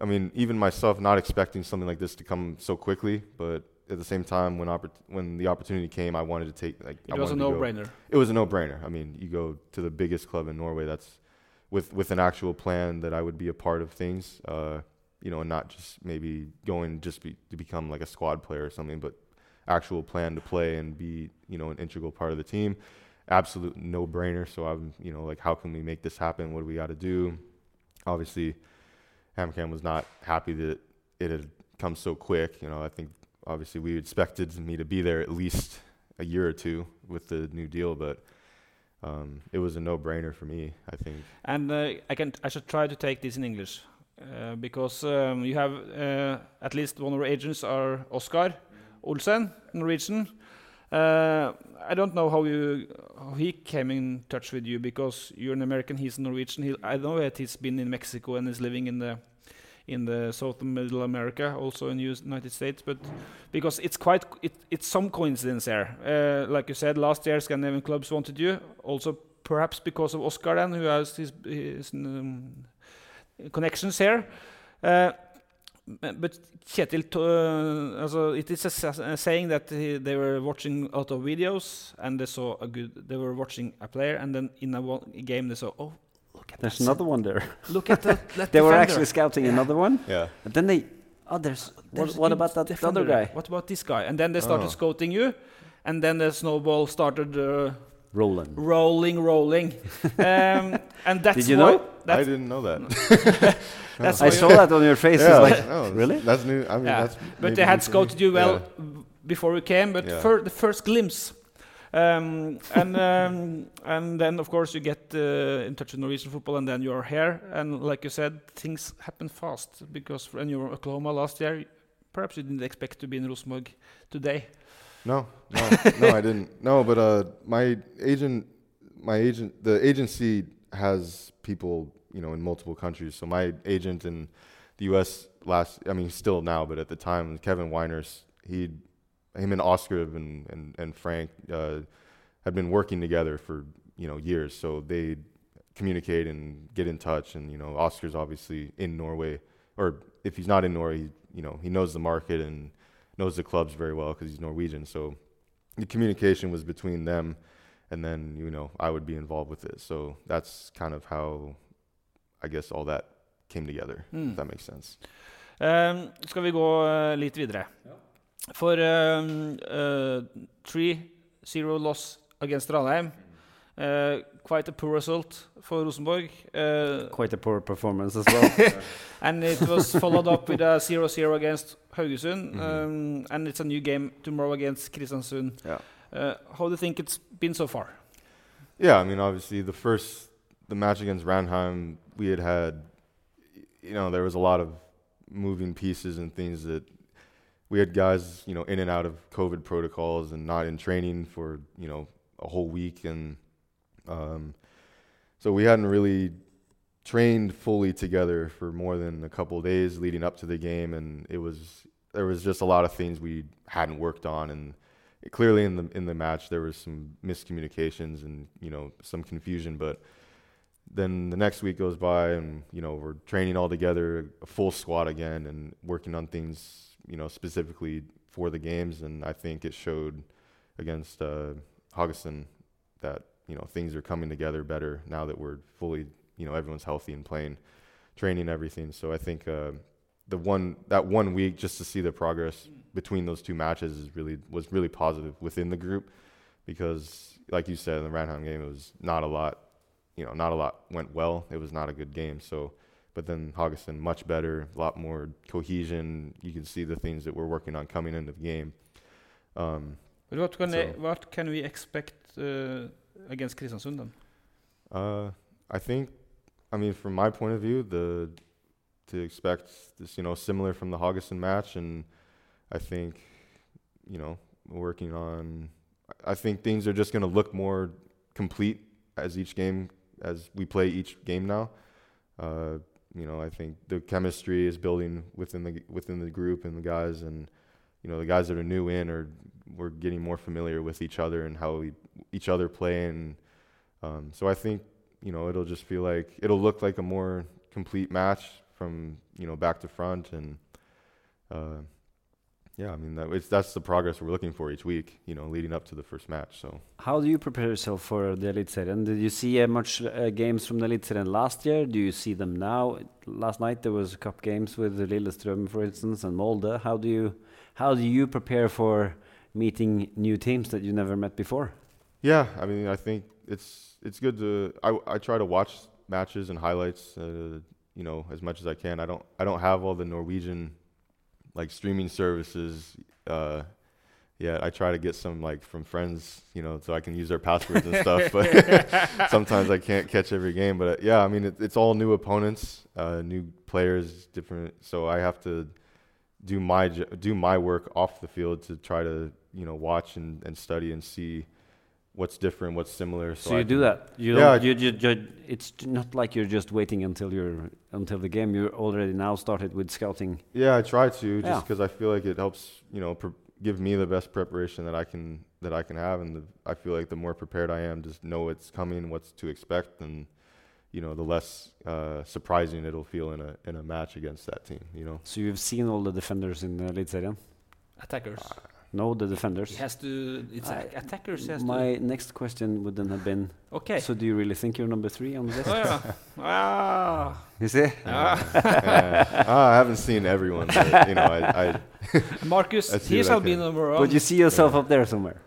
[SPEAKER 2] I mean, even myself not expecting something like this to come so quickly, but at the same time, when oppor- when the opportunity came, I wanted to take like
[SPEAKER 3] It
[SPEAKER 2] I
[SPEAKER 3] was a
[SPEAKER 2] wanted to go-
[SPEAKER 3] no-brainer.
[SPEAKER 2] it was a no-brainer. I mean, you go to the biggest club in Norway. That's with with an actual plan that I would be a part of things. Uh, you know, and not just maybe going just be, to become like a squad player or something, but actual plan to play and be you know an integral part of the team. Absolute no-brainer. So I'm you know like how can we make this happen? What do we got to do? Obviously, HamKam was not happy that it had come so quick. You know, I think obviously we expected me to be there at least a year or two with the new deal, but um, it was a no-brainer for me. I think.
[SPEAKER 3] And uh, I can I should try to take this in English uh, because um, you have uh, at least one of our agents are Oscar Olsen, Norwegian. Uh, I don't know how you he came in touch with you because you're an American, he's Norwegian. He, I know that he's been in Mexico and is living in the in the South and Middle America, also in United States. But because it's quite it, it's some coincidence there. Uh, like you said, last year Scandinavian clubs wanted you. Also, perhaps because of Oscar, then who has his, his um, connections here. Uh, but Kjetil, uh, also it is a, saying that he, they were watching a lot of videos and they saw a good. They were watching a player, and then in a one game they saw, oh, look at
[SPEAKER 4] There's
[SPEAKER 3] that
[SPEAKER 4] another one there.
[SPEAKER 3] Look at that. that
[SPEAKER 4] they were actually scouting another one.
[SPEAKER 2] Yeah.
[SPEAKER 4] And then they, oh, there's, what,
[SPEAKER 3] There's
[SPEAKER 4] what
[SPEAKER 3] what
[SPEAKER 4] about that
[SPEAKER 3] defender.
[SPEAKER 4] other guy?
[SPEAKER 3] What about this guy? And then they started
[SPEAKER 2] Oh.
[SPEAKER 3] scouting you, and then the snowball started uh,
[SPEAKER 4] Roland.
[SPEAKER 3] rolling, rolling. um, and that's
[SPEAKER 4] Did you
[SPEAKER 3] why,
[SPEAKER 4] know?
[SPEAKER 2] I didn't know that.
[SPEAKER 3] that's
[SPEAKER 4] I saw that on your face.
[SPEAKER 2] yeah,
[SPEAKER 4] It's like,
[SPEAKER 2] no,
[SPEAKER 4] really?
[SPEAKER 2] That's new. I mean,
[SPEAKER 3] Yeah,
[SPEAKER 2] that's
[SPEAKER 3] but they had
[SPEAKER 2] new for me.
[SPEAKER 3] scouted you well
[SPEAKER 2] Yeah.
[SPEAKER 3] before we came. But
[SPEAKER 2] Yeah.
[SPEAKER 3] fir- the first glimpse, um, and um, and then of course you get uh, in touch with Norwegian football, and then you are here. And like you said, things happen fast because when you were in Oklahoma last year, perhaps you didn't expect to be in Rosenborg today.
[SPEAKER 2] No, no, no, I didn't. No, but uh, my agent, my agent, the agency has people, you know, in multiple countries. So my agent in the U.S. last, I mean, still now, but at the time, Kevin Weiners, he, him and Oscar and and, and Frank uh, had been working together for you know years, so they communicate and get in touch. And you know, Oscar's obviously in Norway, or if he's not in Norway, he, you know, he knows the market and knows the clubs very well because he's Norwegian. So the communication was between them, and then you know I would be involved with it. So that's kind of how I guess all that came together.
[SPEAKER 3] Mm.
[SPEAKER 2] If that makes sense.
[SPEAKER 3] Um, skal vi gå uh, litt videre? For um, uh, 3-0 loss against Ranheim. Uh, quite a poor result for Rosenborg. Uh,
[SPEAKER 4] Quite a poor performance as well.
[SPEAKER 3] and it was followed up with a 0-0 against Haugesund.
[SPEAKER 2] Mhm.
[SPEAKER 3] Um, and it's a new game tomorrow against Kristiansund.
[SPEAKER 2] Yeah.
[SPEAKER 3] Uh, how do you think it's been so far?
[SPEAKER 2] Yeah, I mean, obviously the first the match against Ranheim, we had had, you know, there was a lot of moving pieces and things that we had guys, you know, in and out of COVID protocols and not in training for you know a whole week, and um, so we hadn't really trained fully together for more than a couple days leading up to the game, and it was there was just a lot of things we hadn't worked on, and clearly in the in the match there was some miscommunications and you know some confusion, but then the next week goes by and you know we're training all together, a full squad again, and working on things you know specifically for the games, and I think it showed against uh, that you know things are coming together better now that we're fully you know everyone's healthy and playing, training everything. So I think uh, the one that one week just to see the progress between those two matches is really was really positive within the group because like you said in the Ranheim game it was not a lot you know not a lot went well. It was not a good game. So but then Haugesund much better a lot more cohesion. You can see the things that we're working on coming into the game. Um,
[SPEAKER 3] But what can,
[SPEAKER 2] So-
[SPEAKER 3] what can we expect uh, against Kristiansund then?
[SPEAKER 2] Uh, I think, I mean, from my point of view, the to expect this, you know, similar from the Haugesund match, and I think, you know, working on, I think things are just going to look more complete as each game, as we play each game now. Uh, you know, I think the chemistry is building within the within the group and the guys, and you know, the guys that are new in are we're getting more familiar with each other and how we each other play, and um, so I think you know it'll just feel like it'll look like a more complete match from you know back to front, and uh, yeah, I mean that, that's the progress we're looking for each week, you know, leading up to the first match. So.
[SPEAKER 4] How do you prepare yourself for the Eliteserien? Did you see uh, much uh, games from the elite Eliteserien last year? Do you see them now? Last night there was a cup games with the Lillestrøm, for instance, and Molde. How do you how do you prepare for meeting new teams that you never met before?
[SPEAKER 2] Yeah, I mean, I think it's it's good to. I I try to watch matches and highlights, uh, you know, as much as I can. I don't I don't have all the Norwegian like streaming services uh, yet. I try to get some like from friends, you know, so I can use their passwords and stuff. But sometimes I can't catch every game. But uh, yeah, I mean, it, it's all new opponents, uh, new players, different. So I have to do my do my work off the field to try to you know watch and, and study and see what's different, what's similar.
[SPEAKER 4] So,
[SPEAKER 2] So, I
[SPEAKER 4] you do that. You
[SPEAKER 2] Yeah,
[SPEAKER 4] don't, you, you, you, it's not like you're just waiting until you're until the game. You're already now started with scouting.
[SPEAKER 2] Yeah, I try to just because I feel like it helps you know pre- give me the best preparation that I can that I can have, and the, I feel like the more prepared I am, just know what's coming, what's to expect, and you know the less uh, surprising it'll feel in a in a match against that team. You know.
[SPEAKER 4] So you've seen all the defenders in the Eliteserien.
[SPEAKER 3] Attackers.
[SPEAKER 4] No, the defenders.
[SPEAKER 3] He has to. It's
[SPEAKER 4] I-
[SPEAKER 3] a- attackers. He has to.
[SPEAKER 4] My next question would then have been:
[SPEAKER 3] Okay.
[SPEAKER 4] So do you really think you're number three on the list?
[SPEAKER 3] Oh, yeah. ah.
[SPEAKER 4] You see?
[SPEAKER 3] Ah.
[SPEAKER 2] Uh, I haven't seen everyone, but, you know, I, I
[SPEAKER 3] Marcus,
[SPEAKER 2] I see
[SPEAKER 3] he
[SPEAKER 2] what I
[SPEAKER 3] shall be number one.
[SPEAKER 4] But you see yourself
[SPEAKER 2] Yeah.
[SPEAKER 4] up there somewhere.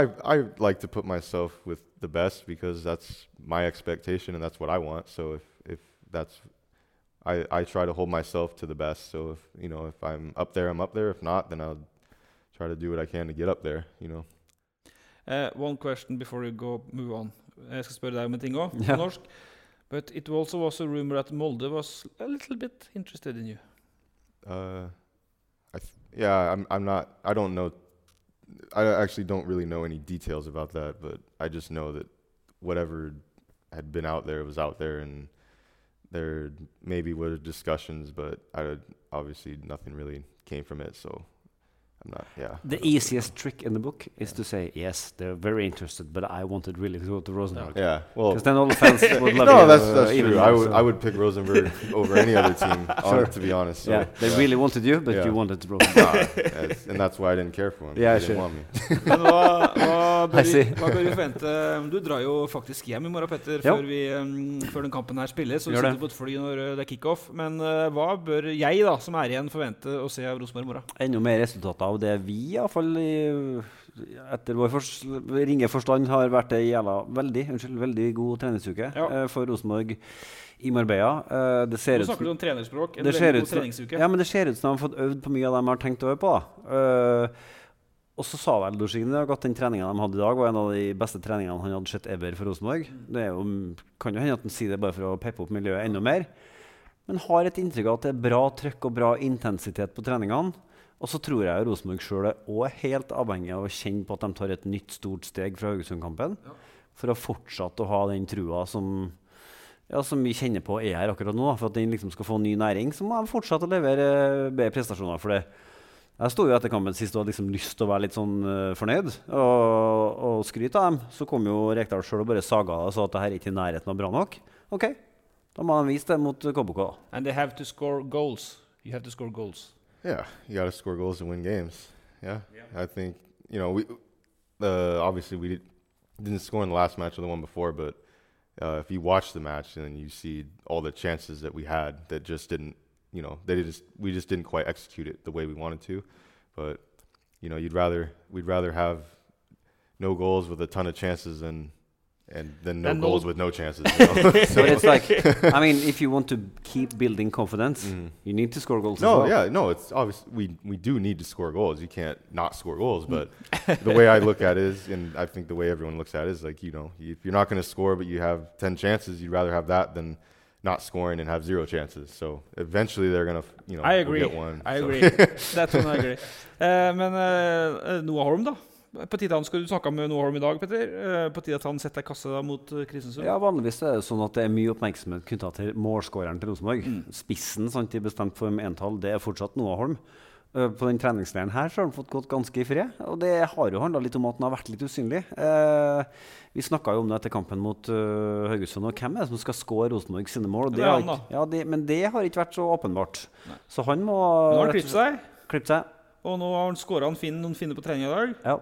[SPEAKER 2] I I like to put myself with the best because that's my expectation and that's what I want. So if if that's I I try to hold myself to the best. So if you know if I'm up there, I'm up there. If not, then I'll try to do what I can to get up there. You know.
[SPEAKER 3] Uh, one question before we go move on. Jeg skal spørre deg om en ting òg,
[SPEAKER 4] Ja.
[SPEAKER 3] på norsk. But it also was a rumor that Molde was a little bit interested in you.
[SPEAKER 2] Uh, I th- yeah, I'm I'm not. I don't know. I actually don't really know any details about that, but I just know that whatever had been out there was out there, and there maybe were discussions, but I obviously nothing really came from it. So I'm not. Yeah.
[SPEAKER 4] The easiest trick in the book is to say yes, they're very interested, but I wanted really to go to Rosenborg.
[SPEAKER 2] Yeah. Well.
[SPEAKER 4] Because then all the fans would love
[SPEAKER 2] no,
[SPEAKER 4] you.
[SPEAKER 2] that's
[SPEAKER 4] uh,
[SPEAKER 2] that's
[SPEAKER 4] even
[SPEAKER 2] true.
[SPEAKER 4] more,
[SPEAKER 2] I would
[SPEAKER 4] so-
[SPEAKER 2] I would pick Rosenborg over any other team.
[SPEAKER 4] Sure.
[SPEAKER 2] on, to be honest. So,
[SPEAKER 4] yeah, they really wanted you, but
[SPEAKER 2] Yeah.
[SPEAKER 4] you wanted Rosenborg.
[SPEAKER 2] Nah, and that's why I didn't care for him.
[SPEAKER 4] Yeah,
[SPEAKER 2] he didn't
[SPEAKER 4] sure.
[SPEAKER 2] want me.
[SPEAKER 3] Bør vi, hva bør vi forvente? Du drar jo faktisk hjem i morgen, Petter,
[SPEAKER 4] Ja.
[SPEAKER 3] før, vi, um, før den kampen her spilles. Så du sitter på et fly når uh, det er kickoff. Men uh, hva bør jeg, da, som er igjen, forvente å se av Rosenborg i morgen?
[SPEAKER 4] Enda mer resultater av det vi, iallfall etter vår fors ringe forstand, har vært ei jævla veldig, unnskyld, veldig god treningsuke
[SPEAKER 3] Ja.
[SPEAKER 4] uh, for Rosenborg i Marbella. Uh, det ser
[SPEAKER 3] Nå snakker du om trenerspråk. En
[SPEAKER 4] det
[SPEAKER 3] veldig
[SPEAKER 4] ser
[SPEAKER 3] god treningsuke.
[SPEAKER 4] Ja, men det ser ut som de har fått øvd på mye av det de har tenkt å øve på. da. Eh, og så sa vel Dorsin at den treninga de hadde i dag, var en av de beste treningene han hadde sett ever for Rosenborg. Det jo, kan jo hende at han sier det bare for å peppe opp miljøet enda mer. Men har et inntrykk av at det er bra trøkk og bra intensitet på treningene. Og så tror jeg Rosenborg sjøl er helt avhengig av å kjenne på at de tar et nytt stort steg fra Haugesund-kampen. For å fortsette å ha den trua som, ja, som vi kjenner på er her akkurat nå. For at den liksom skal få ny næring, så må de fortsette å levere eh, bedre prestasjoner. for det. Jeg sto jo etter kampen sist og hadde liksom lyst til å være litt sånn uh, fornøyd og, og skryte av dem. Så kom jo Rekdal sjøl og bare saga og sa at det her er ikke i nærheten av bra nok. Ok, da må de vise det mot KBK.
[SPEAKER 3] And they have to score goals. You have to score goals.
[SPEAKER 2] Yeah, you got to score goals and win games. Yeah, I think you know we uh, obviously we did, didn't score in the last match or the one before, but uh, if you watch the match and you see all the chances that we had that just didn't, you know, they just we just didn't quite execute it the way we wanted to. But you know, you'd rather we'd rather have no goals with a ton of chances than and then no
[SPEAKER 3] no-
[SPEAKER 2] goals with no chances. You know?
[SPEAKER 4] So it's like, I mean, if you want to keep building confidence,
[SPEAKER 2] Mhm.
[SPEAKER 4] you need to score goals.
[SPEAKER 2] No,
[SPEAKER 4] well.
[SPEAKER 2] yeah, no, it's obvious we we do need to score goals. You can't not score goals, but the way I look at it is, and I think the way everyone looks at it is like you know, if you're not going to score but you have ten chances, you'd rather have that than not scoring and have zero chances. So eventually they're gonna, you know,
[SPEAKER 3] I agree.
[SPEAKER 2] get one.
[SPEAKER 3] I
[SPEAKER 2] so.
[SPEAKER 3] agree. That's one I agree. Uh, men uh, Noah Holm, da? På tide han skulle Du snakka med Noah Holm i dag, Petter. Uh, på tide at han setter kassa da mot Kristiansund.
[SPEAKER 4] Ja, Vanligvis er det sånn at det er mye oppmerksomhet knytta til målskåreren til Rosenborg. Spissen sant, i bestemt form entall, det er fortsatt Noah Holm. Eh, På den treningsleiren her så har han fått gått ganske i fred. Og det har jo handla litt om at han har vært litt usynlig. Eh, vi snakka jo om det etter kampen mot uh, Haugesund. Og hvem er det som skal skåre Rosenborg sine mål?
[SPEAKER 3] Det er han,
[SPEAKER 4] ikke- ja, det, men det har ikke vært så åpenbart. Så han må
[SPEAKER 3] Nå har han klippet seg,
[SPEAKER 4] klippet seg.
[SPEAKER 3] og nå har han skåra noen finner på trening i dag.
[SPEAKER 4] Ja.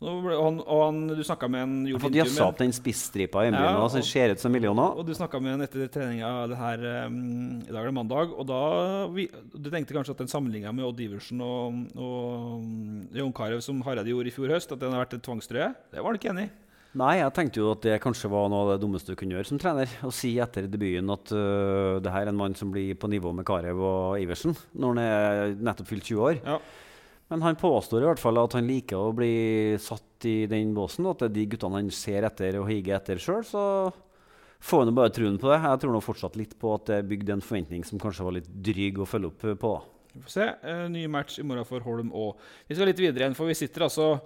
[SPEAKER 3] Nå han, og han, du snakka med en gjorde
[SPEAKER 4] fått jazza opp den spissstripa i
[SPEAKER 3] Ja, og-
[SPEAKER 4] ser ut som millioner.
[SPEAKER 3] Og du snakka med en etter treninga det her um, I dag er det mandag. Og da vi, Du tenkte kanskje at den sammenligninga med Odd Iversen og, og Jon Carew som Hareide gjorde i fjor høst, at den har vært et tvangstrøye? Det var han ikke enig i.
[SPEAKER 4] Nei, jeg tenkte jo at det kanskje var noe av det dummeste du kunne gjøre som trener. Å si etter debuten at uh, det her er en mann som blir på nivå med Carew og Iversen når han er nettopp fylt 20 år.
[SPEAKER 3] Ja.
[SPEAKER 4] Men han påstår i hvert fall at han liker å bli satt i den båsen, og at det er de guttene han ser etter og higer etter sjøl. Så får han bare troen på det. Jeg tror nå fortsatt litt på at det er bygd en forventning som kanskje var litt dryg å følge opp på.
[SPEAKER 3] Vi får se. Eh, ny match i morgen for Holm òg. Vi skal litt videre igjen, for vi sitter altså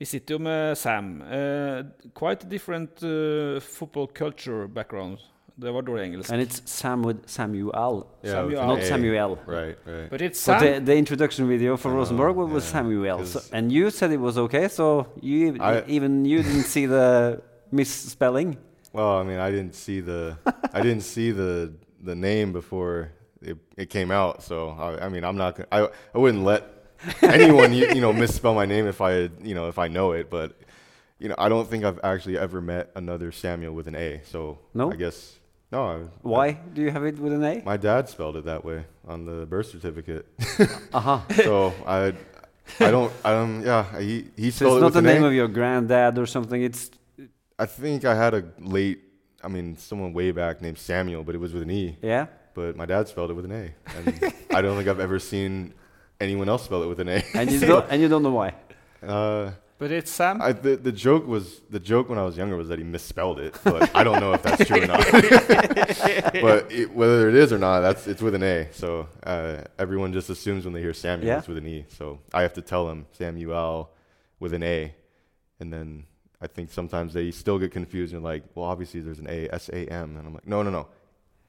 [SPEAKER 3] vi sitter jo med Sam. Uh, quite different uh, football culture background. Det var dårlig engelsk.
[SPEAKER 4] And it's Sam with Samuel,
[SPEAKER 2] Yeah,
[SPEAKER 3] Samuel.
[SPEAKER 4] not Samuel.
[SPEAKER 2] Right, right.
[SPEAKER 3] But it's
[SPEAKER 4] So
[SPEAKER 3] Sam.
[SPEAKER 4] the, the introduction video for
[SPEAKER 2] I
[SPEAKER 4] Rosenborg was was
[SPEAKER 2] yeah,
[SPEAKER 4] Samuel, so,
[SPEAKER 2] 'cause-
[SPEAKER 4] and you said it was okay. So you
[SPEAKER 2] I-
[SPEAKER 4] even you didn't see the misspelling.
[SPEAKER 2] Well, I mean, I didn't see the I didn't see the the name before it, it came out. So I, I mean, I'm not gonna, I I wouldn't let anyone you, you know misspell my name if I had, you know if I know it. But you know, I don't think I've actually ever met another Samuel with an A. So
[SPEAKER 4] No?
[SPEAKER 2] I guess no. I,
[SPEAKER 4] Why do you have it with an A?
[SPEAKER 2] My dad spelled it that way on the birth certificate.
[SPEAKER 4] Uh-huh.
[SPEAKER 2] so I I don't I don't yeah he he
[SPEAKER 4] So
[SPEAKER 2] spelled
[SPEAKER 4] it's
[SPEAKER 2] it
[SPEAKER 4] not the name
[SPEAKER 2] A.
[SPEAKER 4] of your granddad or something. It's
[SPEAKER 2] I think I had a late I mean someone way back named Samuel, but it was with an E.
[SPEAKER 4] yeah.
[SPEAKER 2] but my dad spelled it with an A, and I don't think I've ever seen anyone else spell it with an A.
[SPEAKER 4] And you don't and you don't know why.
[SPEAKER 2] uh,
[SPEAKER 3] But it's Sam.
[SPEAKER 2] I, the the joke was the joke when I was younger was that he misspelled it, but I don't know if that's true or not. but it, whether it is or not, that's it's with an A. So uh, everyone just assumes when they hear Samuel,
[SPEAKER 4] Yeah.
[SPEAKER 2] it's with an E. So I have to tell them Samuel with an A, and then I think sometimes they still get confused and like, well, obviously there's an A, S A M, and I'm like, no, no, no,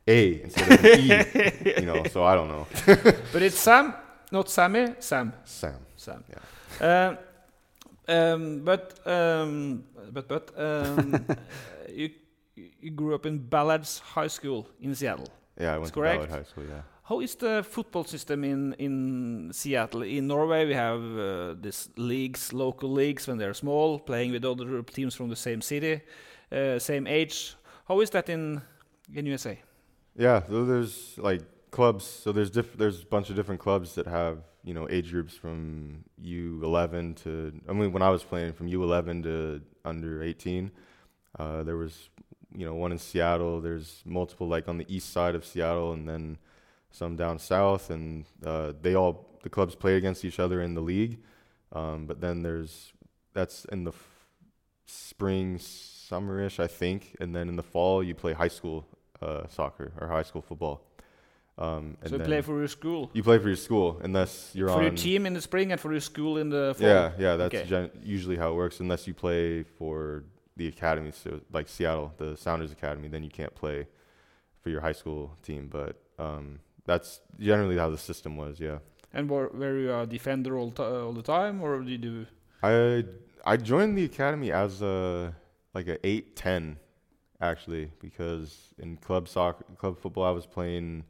[SPEAKER 2] A instead of an E. You know, so I don't know.
[SPEAKER 3] But it's Sam. not Sammy, Sam.
[SPEAKER 2] Sam.
[SPEAKER 3] Sam.
[SPEAKER 2] Yeah.
[SPEAKER 3] Uh, um, but um, but but um, you you grew up in Ballards High School in Seattle.
[SPEAKER 2] Yeah, I
[SPEAKER 3] That's
[SPEAKER 2] went
[SPEAKER 3] correct.
[SPEAKER 2] to Ballard High School. Yeah.
[SPEAKER 3] How is the football system in in Seattle? In Norway, we have uh, these leagues, local leagues, when they're small, playing with other teams from the same city, uh, same age. How is that in in USA?
[SPEAKER 2] Yeah, so there's like clubs. So there's diff- there's a bunch of different clubs that have you know age groups from U11 to I mean when I was playing from U11 to under 18. Uh, there was you know one in Seattle. There's multiple like on the east side of Seattle, and then some down south, and uh, they all the clubs play against each other in the league. Um, but then there's that's in the f- spring, summerish, I think, and then in the fall you play high school uh, soccer or high school football. Um, and
[SPEAKER 3] So you play for your school,
[SPEAKER 2] you play for your school unless you're
[SPEAKER 3] for
[SPEAKER 2] on For
[SPEAKER 3] your team in the spring, and for your school in the fall.
[SPEAKER 2] yeah, yeah, that's
[SPEAKER 3] Okay.
[SPEAKER 2] gen- usually how it works. Unless you play for the academy, so like Seattle, the Sounders Academy, then you can't play for your high school team. But um, that's generally how the system was. Yeah,
[SPEAKER 3] And were, were you a defender all, all the time, or did you?
[SPEAKER 2] I I joined the academy as a like a eight ten, actually, because in club soccer, club football, I was playing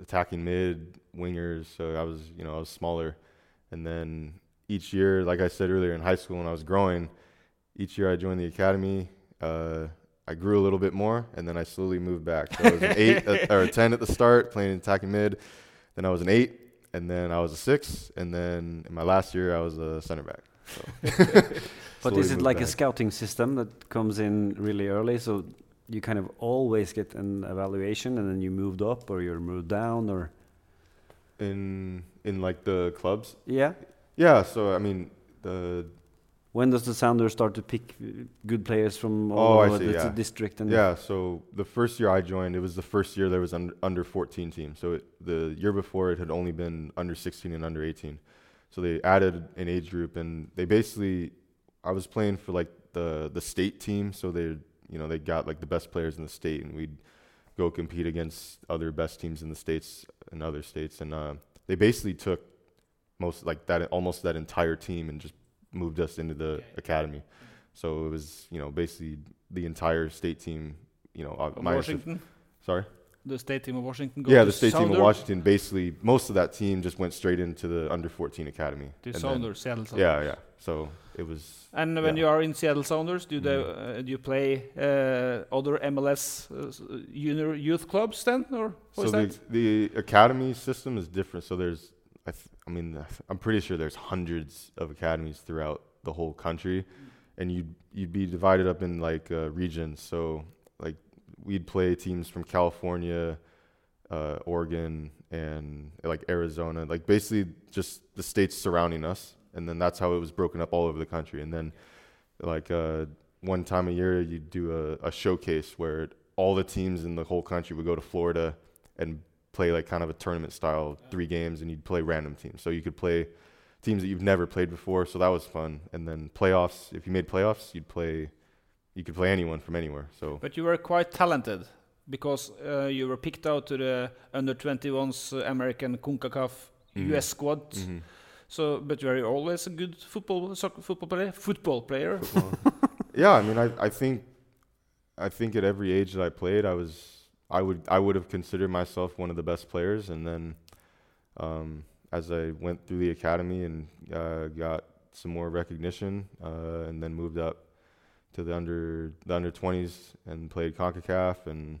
[SPEAKER 2] attacking mid wingers, so I was you know I was smaller, and then each year, like I said earlier, in high school when I was growing, each year I joined the academy. Uh, I grew a little bit more, and then I slowly moved back. So I was an eight or a ten at the start, playing attacking mid. Then I was an eight, and then I was a six, and then in my last year I was a center back. So
[SPEAKER 4] But is it like a scouting system that comes in really early, so you kind of always get an evaluation, and then you moved up or you're moved down, or
[SPEAKER 2] in in like the clubs?
[SPEAKER 4] yeah?
[SPEAKER 2] Yeah. So I mean the
[SPEAKER 4] When does the Sounders start to pick good players from all
[SPEAKER 2] Oh,
[SPEAKER 4] over the
[SPEAKER 2] yeah.
[SPEAKER 4] district? And
[SPEAKER 2] yeah. So the first year I joined, it was the first year there was under under 14 team. So it, the year before it had only been under 16 and under 18. So they added an age group, and they basically I was playing for like the the state team. So they you know they got like the best players in the state, and we'd go compete against other best teams in the states and other states. And uh, they basically took most like that almost that entire team and just moved us into the academy. So it was you know basically the entire state team. You know, uh,
[SPEAKER 3] Of
[SPEAKER 2] the-
[SPEAKER 3] Washington,
[SPEAKER 2] sorry.
[SPEAKER 3] the state team of Washington.
[SPEAKER 2] Yeah, the state team of Washington. Basically, most of that team just went straight into the under 14 academy.
[SPEAKER 3] To
[SPEAKER 2] then-
[SPEAKER 3] Sounders, Seattle.
[SPEAKER 2] Yeah, yeah. So it was.
[SPEAKER 3] And when
[SPEAKER 2] Yeah. Mm-hmm.
[SPEAKER 3] you are in Seattle Sounders, do they uh, do you play uh, other MLS uh, junior youth clubs then, or what
[SPEAKER 2] So
[SPEAKER 3] is
[SPEAKER 2] the,
[SPEAKER 3] that?
[SPEAKER 2] the academy system is different. So there's, I, th- I mean, I'm pretty sure there's hundreds of academies throughout the whole country, and you'd you'd be divided up in like uh, regions. So like we'd play teams from California, uh, Oregon, and like Arizona, like basically just the states surrounding us, and then that's how it was broken up all over the country. And then like uh, one time a year, you'd do a, a showcase where all the teams in the whole country would go to Florida and play like kind of a tournament style three games, and you'd play random teams. So you could play teams that you've never played before, so that was fun. And then playoffs, if you made playoffs, you'd play. You could play anyone from anywhere. So
[SPEAKER 3] But you were quite talented because uh, you were picked out to the under 21s uh, American CONCACAF
[SPEAKER 2] Mhm.
[SPEAKER 3] US squad.
[SPEAKER 2] Mhm.
[SPEAKER 3] So, but you always a good football soccer, football player? Football player.
[SPEAKER 2] yeah, I mean, I, I think, I think at every age that I played, I was, I would, I would have considered myself one of the best players. And then, um, as I went through the academy and uh, got some more recognition, uh, and then moved up to the under the under 20s and played Concacaf and.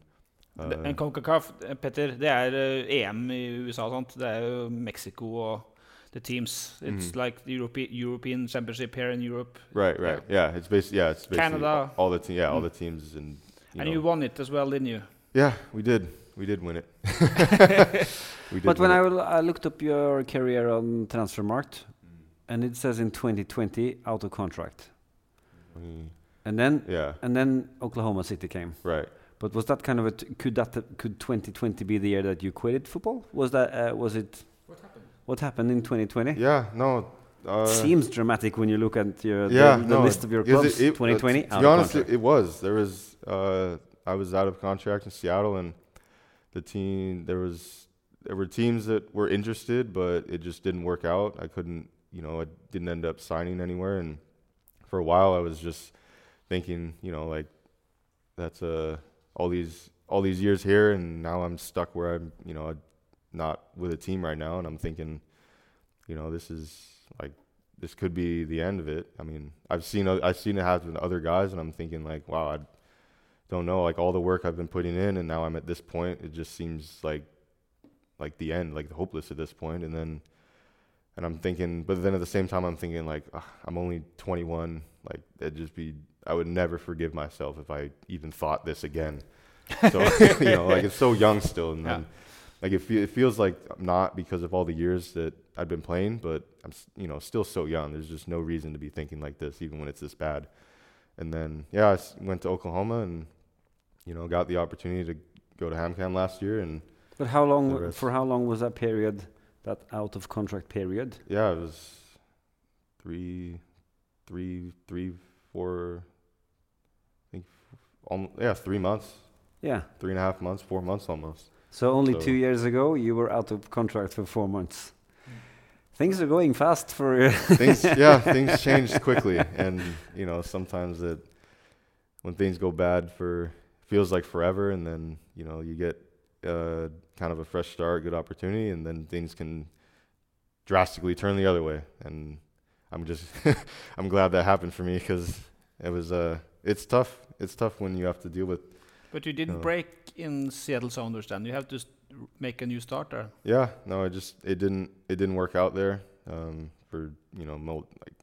[SPEAKER 2] Uh,
[SPEAKER 3] en CONCACAF, Petter, det er eh, EM i USA, sant? Det er jo Mexico og the teams. It's
[SPEAKER 2] Mhm.
[SPEAKER 3] like the Europe European Championship here in Europe.
[SPEAKER 2] right, right, yeah. It's basically yeah, it's basically
[SPEAKER 3] Canada.
[SPEAKER 2] all the te- yeah, all
[SPEAKER 3] Mm.
[SPEAKER 2] the teams and. You
[SPEAKER 3] and
[SPEAKER 2] know,
[SPEAKER 3] you won it as well, didn't you?
[SPEAKER 2] Yeah, we did. We did win it. we did
[SPEAKER 4] But when
[SPEAKER 2] win
[SPEAKER 4] I,
[SPEAKER 2] it.
[SPEAKER 4] will- I looked up your career on Transfermarkt, and it says in 2020 out of contract,
[SPEAKER 2] Mm,
[SPEAKER 4] and then
[SPEAKER 2] yeah,
[SPEAKER 4] and then Oklahoma City came.
[SPEAKER 2] right.
[SPEAKER 4] But was that kind of a t- could that could 2020 be the year that you quitted football? Was that uh, was it? What happened? In 2020?
[SPEAKER 2] Yeah, no. Uh,
[SPEAKER 4] Seems dramatic when you look at your the,
[SPEAKER 2] yeah,
[SPEAKER 4] the
[SPEAKER 2] no,
[SPEAKER 4] list of your clubs.
[SPEAKER 2] it- it- uh,
[SPEAKER 4] 2020
[SPEAKER 2] to be honest, it, it was. There was. Uh, I was out of contract in Seattle, and the team. There was there were teams that were interested, but it just didn't work out. I couldn't, you know, I didn't end up signing anywhere, and for a while I was just thinking, you know, like that's uh, all these all these years here, and now I'm stuck where I'm, you know, not with a team right now, and I'm thinking, you know, this is like this could be the end of it. I mean, I've seen I've seen it happen to other guys, and I'm thinking like, wow, I don't know, like all the work I've been putting in, and now I'm at this point. It just seems like like the end, like hopeless at this point, and then. And I'm thinking, but then at the same time, I'm thinking like, ugh, I'm only 21. Like, it'd just be, I would never forgive myself if I even thought this again. So, you know, like it's so young still. And then, like, it, it feels like I'm not because of all the years that I've been playing, but I'm, you know, still so young. There's just no reason to be thinking like this, even when it's this bad. And then, yeah, I went to Oklahoma and, you know, got the opportunity to go to HamKam last year. And
[SPEAKER 4] But how long? For how long was that period? That out of contract period?
[SPEAKER 2] yeah, it was three, three, three, four, I think, almost, yeah, three months,
[SPEAKER 4] Yeah.
[SPEAKER 2] three and a half months, four months almost.
[SPEAKER 4] So only
[SPEAKER 2] So-
[SPEAKER 4] two years ago, you were out of contract for four months. Things are going fast for you.
[SPEAKER 2] things yeah things change quickly and you know sometimes it when things go bad for feels like forever and then you know you get uh, kind of a fresh start good opportunity and then things can drastically turn the other way and i'm just i'm glad that happened for me because it was uh it's tough it's tough when you have to deal with
[SPEAKER 3] But you didn't
[SPEAKER 2] No.
[SPEAKER 3] break in Seattle Sounders then. You have to s- r- make a new start there.
[SPEAKER 2] Yeah, no, it just it didn't it didn't work out there um, for you know mul- like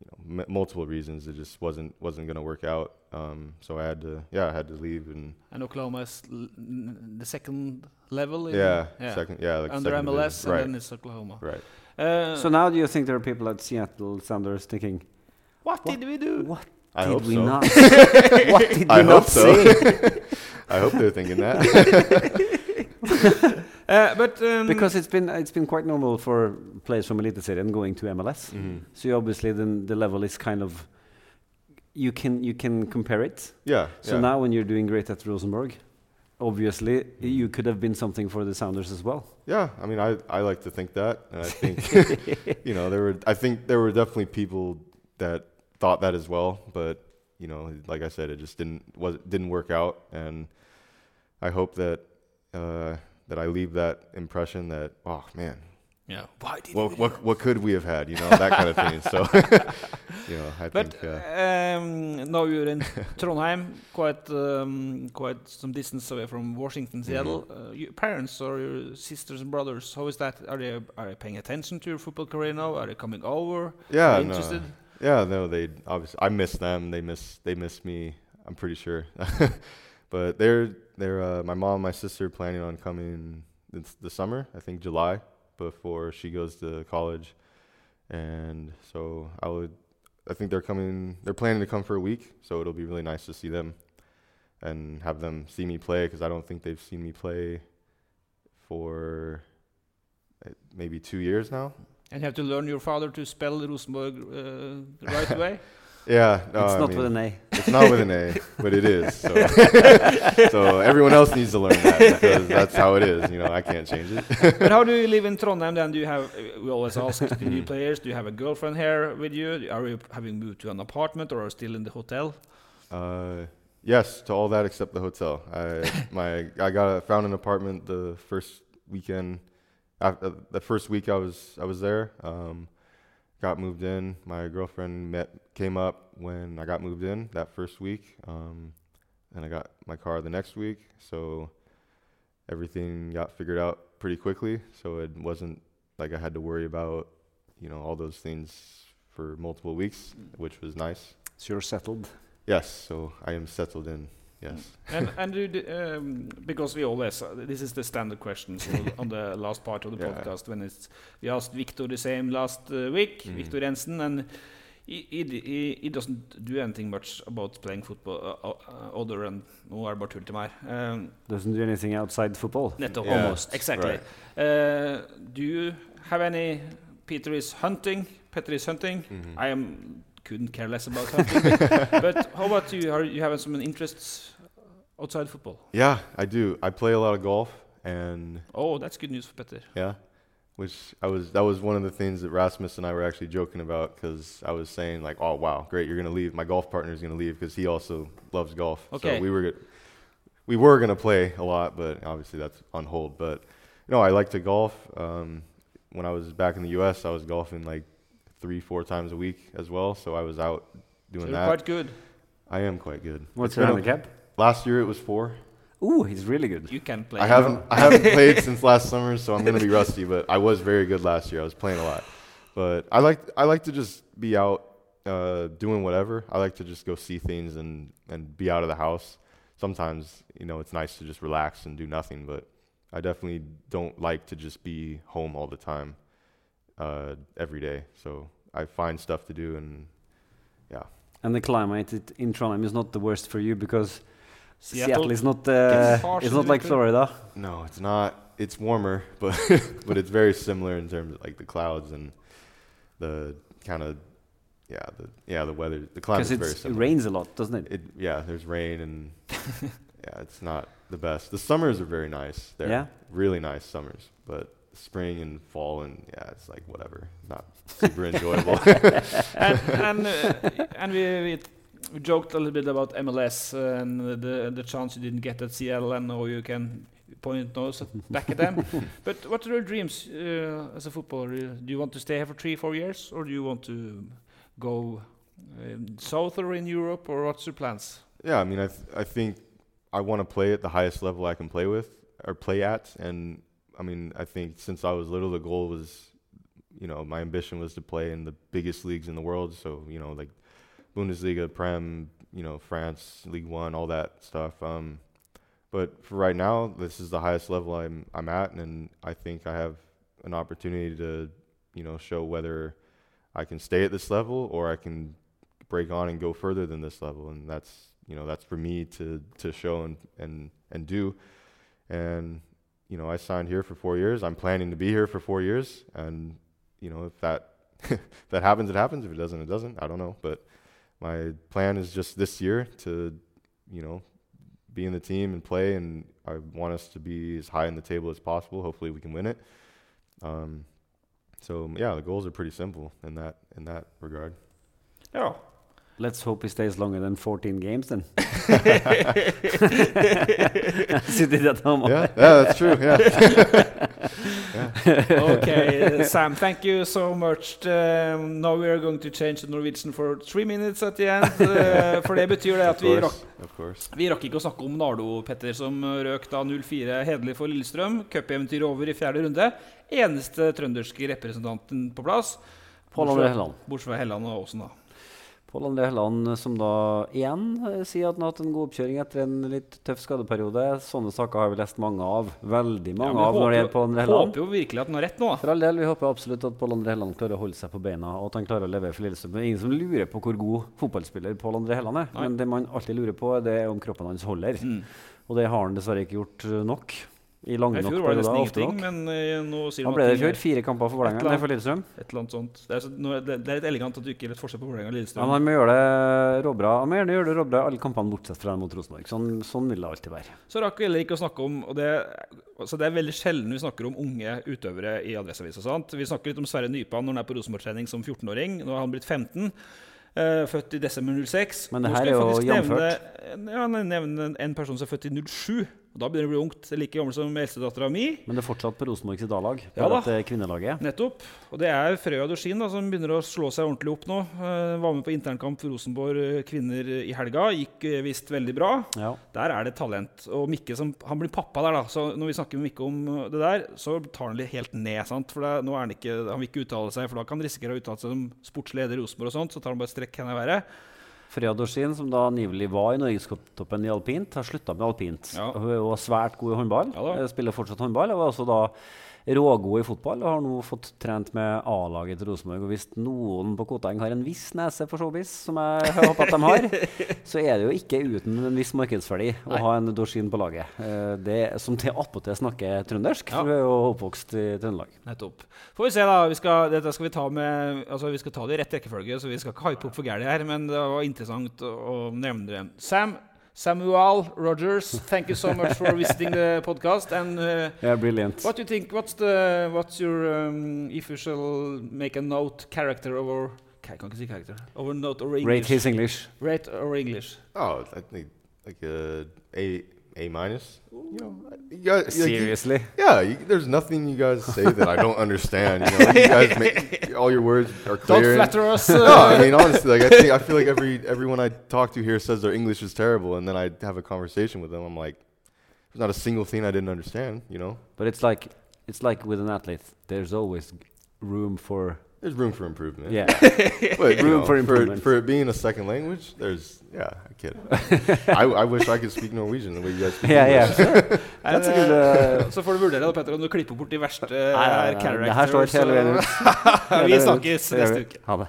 [SPEAKER 2] you know m- multiple reasons. It just wasn't wasn't gonna work out. Um, so I had to yeah I had to leave and
[SPEAKER 3] And Oklahoma is l- n- the second level. In,
[SPEAKER 2] yeah, second yeah like
[SPEAKER 3] under
[SPEAKER 2] second
[SPEAKER 3] MLS,
[SPEAKER 2] division.
[SPEAKER 3] and
[SPEAKER 2] right
[SPEAKER 3] then it's Oklahoma.
[SPEAKER 2] right.
[SPEAKER 3] Uh,
[SPEAKER 4] so now do you think there are people at Seattle Sounders thinking,
[SPEAKER 3] what, did we do?
[SPEAKER 4] what
[SPEAKER 2] I
[SPEAKER 4] did
[SPEAKER 2] hope
[SPEAKER 4] we
[SPEAKER 2] so.
[SPEAKER 4] not? what did we
[SPEAKER 2] I
[SPEAKER 4] not
[SPEAKER 2] hope so.
[SPEAKER 4] say?
[SPEAKER 2] I hope they're thinking that.
[SPEAKER 3] Uh, but um,
[SPEAKER 4] because it's been it's been quite normal for players from Eliteserien going to MLS.
[SPEAKER 2] Mhm.
[SPEAKER 4] So obviously then the level is kind of you can you can compare it.
[SPEAKER 2] Yeah.
[SPEAKER 4] So
[SPEAKER 2] yeah.
[SPEAKER 4] now when you're doing great at Rosenborg, obviously you could have been something for the Sounders as well.
[SPEAKER 2] Yeah, I mean, I, I like to think that, and I think you know there were I think there were definitely people that thought that as well, but you know, like I said, it just didn't was didn't work out, and I hope that uh, that I leave that impression that oh man,
[SPEAKER 3] yeah, why did
[SPEAKER 2] what what what could we have had, you know, that kind of thing. So you know, I
[SPEAKER 3] But
[SPEAKER 2] think uh,
[SPEAKER 3] um, now you're in Trondheim, quite um, quite some distance away from Washington,
[SPEAKER 2] Mm-hmm.
[SPEAKER 3] Seattle. Uh, your parents or your sisters and brothers, how is that? Are they are they paying attention to your football career now? Are they coming over?
[SPEAKER 2] yeah,
[SPEAKER 3] they
[SPEAKER 2] no,
[SPEAKER 3] interested?
[SPEAKER 2] Yeah, no, they obviously I miss them. They miss they miss me. I'm pretty sure, but they're they're uh, my mom, and my sister planning on coming this the summer. I think July before she goes to college, and so I would. I think they're coming. They're planning to come for a week, so it'll be really nice to see them, and have them see me play because I don't think they've seen me play for uh, maybe two years now.
[SPEAKER 3] And you have to learn your father to spell Rosenborg uh, the right way.
[SPEAKER 2] Yeah, no,
[SPEAKER 4] it's
[SPEAKER 2] I
[SPEAKER 4] not
[SPEAKER 2] mean,
[SPEAKER 4] with an A.
[SPEAKER 2] It's not with an A, but it is. So, so everyone else needs to learn that because that's how it is. You know, I can't change it.
[SPEAKER 3] but how do you live in Trondheim then? Do you have? We always ask the new players. Do you have a girlfriend here with you? Are you having moved to an apartment or are still in the hotel?
[SPEAKER 2] Uh, yes, to all that except the hotel. I my I got a, found an apartment the first weekend. After the first week I was I was there. Um, got moved in. My girlfriend met came up when I got moved in that first week. Um, and I got my car the next week. So everything got figured out pretty quickly. So it wasn't like I had to worry about you know all those things for multiple weeks, which was nice.
[SPEAKER 4] So you're settled.
[SPEAKER 2] Yes, so I am settled in. Yes.
[SPEAKER 3] and and do um, because we always uh, this is the standard questions on the- last part of the
[SPEAKER 2] Yeah.
[SPEAKER 3] podcast when it's we asked Victor the same last uh, week,
[SPEAKER 2] Mhm.
[SPEAKER 3] Victor Jensen, and he, he, he, he doesn't do anything much about playing football uh, uh, other than nå er det bare tull til meg. Um,
[SPEAKER 4] Doesn't do anything outside football.
[SPEAKER 3] nettopp.
[SPEAKER 2] Yeah,
[SPEAKER 3] Almost. Exactly.
[SPEAKER 2] right.
[SPEAKER 3] Uh, do you have any? Peter is hunting. Peter is hunting.
[SPEAKER 2] Mhm.
[SPEAKER 3] I am couldn't care less about hunting. but, how about you? Are you having some interests outside football?
[SPEAKER 2] Yeah, I do. I play a lot of golf, and
[SPEAKER 3] Oh, that's good news for Petter.
[SPEAKER 2] yeah, which I was that was one of the things that Rasmus and I were actually joking about because I was saying like, oh wow, great, you're gonna leave. My golf partner is gonna leave because he also loves golf.
[SPEAKER 3] Okay.
[SPEAKER 2] So we were we were gonna play a lot, but obviously that's on hold. But no, I like to golf. Um, when I was back in the U.S., I was golfing like three, four times a week as well. So I was out doing
[SPEAKER 3] So you're
[SPEAKER 2] that.
[SPEAKER 3] quite good.
[SPEAKER 2] I am quite good.
[SPEAKER 4] What's
[SPEAKER 2] It's
[SPEAKER 4] your
[SPEAKER 2] been a-
[SPEAKER 4] handicap?
[SPEAKER 2] Last year it was four.
[SPEAKER 4] Ooh, he's really good.
[SPEAKER 3] You can play.
[SPEAKER 2] I haven't I haven't played since last summer, so I'm gonna be rusty. But I was very good last year. I was playing a lot. But I like I like to just be out uh, doing whatever. I like to just go see things and and be out of the house. Sometimes you know it's nice to just relax and do nothing, but I definitely don't like to just be home all the time, uh, every day. So I find stuff to do and yeah.
[SPEAKER 4] And the climate it, in Trondheim is not the worst for you because Seattle,
[SPEAKER 3] Seattle
[SPEAKER 4] is not
[SPEAKER 3] gets
[SPEAKER 4] uh,
[SPEAKER 3] harsh
[SPEAKER 4] it's not like Florida.
[SPEAKER 2] No, it's not. It's warmer, but but it's very similar in terms of like the clouds and the kind of yeah the yeah the weather. The climate is very similar.
[SPEAKER 4] it rains a lot, doesn't it?
[SPEAKER 2] It yeah, there's rain and yeah, it's not the best. The summers are very nice. There,
[SPEAKER 4] Yeah?
[SPEAKER 2] really nice summers, but spring and fall and yeah, it's like whatever, not super enjoyable.
[SPEAKER 3] and and, uh, and we, we, we joked a little bit about MLS and the the chance you didn't get at CL, and now you can point nose at- back at them. but what are your dreams uh, as a footballer? Do you want to stay here for three, four years, or do you want to go um, south or in Europe, or what's your plans?
[SPEAKER 2] Yeah, I mean, I th- I think I want to play at the highest level I can play with or play at, and I mean, I think since I was little, the goal was, you know, my ambition was to play in the biggest leagues in the world. So you know, like Bundesliga, Prem, you know, France, League One, all that stuff. Um, but for right now, this is the highest level I'm I'm at, and I think I have an opportunity to, you know, show whether I can stay at this level or I can break on and go further than this level, and that's you know that's for me to to show and and and do, and you know I signed here for four years. I'm planning to be here for four years, and you know if that if that happens, it happens. If it doesn't, it doesn't. I don't know, but my plan is just this year to you know be in the team and play, and I want us to be as high in the table as possible. Hopefully, we can win it. Um, so yeah, the goals are pretty simple in that in that regard.
[SPEAKER 3] Yeah.
[SPEAKER 4] Let's hope he stays longer than 14 games then. As you did at home.
[SPEAKER 2] Yeah, yeah, that's true. Yeah.
[SPEAKER 3] okay, uh, Sam, thank you so much. Um, now we are going to change to Norwegian for three minutes at the end. Uh, for det betyr det at vi rakk, vi rakk ikke å snakke om Nardo, Petter, som røk da 0-4 hederlig for Lillestrøm. Cupeventyret over i fjerde runde. Eneste trønderske representanten på plass. Bortsett fra Helland og Åsen, da.
[SPEAKER 4] Pål André Helland som da igjen eh, sier at han har hatt en god oppkjøring etter en litt tøff skadeperiode. Sånne saker har vi lest mange av. Veldig mange
[SPEAKER 3] ja,
[SPEAKER 4] av når det gjelder Pål André Helland.
[SPEAKER 3] håper jo virkelig at han har rett nå.
[SPEAKER 4] For all del, vi håper absolutt at Pål André Helland klarer å holde seg på beina, og at han klarer å levere for Lillestrøm. Ingen som lurer på hvor god fotballspiller Pål André Helland er.
[SPEAKER 3] Nei.
[SPEAKER 4] Men det man alltid lurer på, det er om kroppen hans holder.
[SPEAKER 3] Mm.
[SPEAKER 4] Og det har han dessverre ikke gjort nok. I lange
[SPEAKER 3] I
[SPEAKER 4] nok
[SPEAKER 3] fjor var det nesten ingenting, men eh, nå sier
[SPEAKER 4] Han ble det i fjor. Fire kamper for Vålerenga. for Lillestrøm.
[SPEAKER 3] Et eller annet sånt. Det er, så, nå, det, det er litt elegant at du ikke gjør et forskjell på Vålerenga og
[SPEAKER 4] Ja,
[SPEAKER 3] Lillestrøm.
[SPEAKER 4] han må gjøre det råbra. Han må gjerne gjøre det råbra alle kampene bortsett fra mot Rosenborg. Sånn, sånn vil det alltid være.
[SPEAKER 3] Så rakk vi heller ikke å snakke om og det, altså det er veldig sjelden vi snakker om unge utøvere i Adresseavisa. Vi snakker litt om Sverre Nypan når han er på Rosenborg-trening som 14-åring. Nå har han blitt 15. Uh, født i desember 06.
[SPEAKER 4] Men det her er jo jevnført.
[SPEAKER 3] Ja, nevne en, en person som er født i 07. Og Da begynner det å bli ungt. Like gammel som eldstedattera mi.
[SPEAKER 4] Men det er fortsatt på Rosenborgs A-lag.
[SPEAKER 3] Ja da.
[SPEAKER 4] kvinnelaget.
[SPEAKER 3] Nettopp. Og det er Frøya Dorsin da, som begynner å slå seg ordentlig opp nå. Uh, var med på internkamp for Rosenborg eh, kvinner i helga. Gikk eh, visst veldig bra.
[SPEAKER 4] Ja.
[SPEAKER 3] Der er det talent. Og Mikke som, han blir pappa der, da. Så når vi snakker med Mikke om det der, så tar han litt helt ned. sant? For det, nå er han ikke, han vil ikke uttale seg, for da kan han risikere å uttale seg som sportsleder i Rosenborg og sånt. Så tar han bare strekk henne i været.
[SPEAKER 4] Freya Dorsin, som da angivelig var i norgestoppen i alpint, har slutta med alpint.
[SPEAKER 3] Ja.
[SPEAKER 4] Hun er jo svært god i håndball.
[SPEAKER 3] Ja
[SPEAKER 4] eh, spiller fortsatt håndball. Og var også da rågod i fotball og har nå fått trent med A-laget til Rosenborg. Og hvis noen på Koteng har en viss nese for showbiz, som jeg håper at de har, så er det jo ikke uten en viss markedsverdi å
[SPEAKER 3] Nei.
[SPEAKER 4] ha en Dorsin på laget. Eh, Det, som til attpåtil snakker trøndersk,
[SPEAKER 3] Ja.
[SPEAKER 4] for hun er jo oppvokst i Trøndelag.
[SPEAKER 3] Nettopp. Får vi se, da. Vi skal, dette skal vi ta med Altså, vi skal ta det i rett rekkefølge, så vi skal ikke hype opp for gærent her, men det var interessant å nevne det. Sam, Samuel Rogers, thank you so much for visiting the podcast. And uh,
[SPEAKER 4] yeah, brilliant.
[SPEAKER 3] What do you think? What's the what's your um, if you shall make a note character over? I can't see character over note or English.
[SPEAKER 4] Rate his English.
[SPEAKER 3] Rate or English.
[SPEAKER 2] Oh, I think like a A A minus. You know, you guys,
[SPEAKER 4] seriously.
[SPEAKER 2] Like, you, yeah, you, there's nothing you guys say that I don't understand. You know, you guys make all your words are clear.
[SPEAKER 3] Don't flatter us.
[SPEAKER 2] no, I mean honestly, like I think I feel like every everyone I talk to here says their English is terrible, and then I have a conversation with them. I'm like, there's not a single thing I didn't understand. You know.
[SPEAKER 4] But it's like it's like with an athlete. There's always room for
[SPEAKER 2] there's room for improvement.
[SPEAKER 4] Yeah,
[SPEAKER 2] but,
[SPEAKER 4] room
[SPEAKER 2] know,
[SPEAKER 4] for improvement.
[SPEAKER 2] For, for, it being a second language, there's yeah, I kid. I, I wish I could speak Norwegian the way you guys speak
[SPEAKER 4] yeah,
[SPEAKER 2] English.
[SPEAKER 4] Yeah, sure. That's a good, uh,
[SPEAKER 3] så får du vurdere Petter, om du klipper bort de verste uh,
[SPEAKER 4] characters. Det her står hele veien.
[SPEAKER 3] Vi snakkes neste uke.
[SPEAKER 4] Ha det.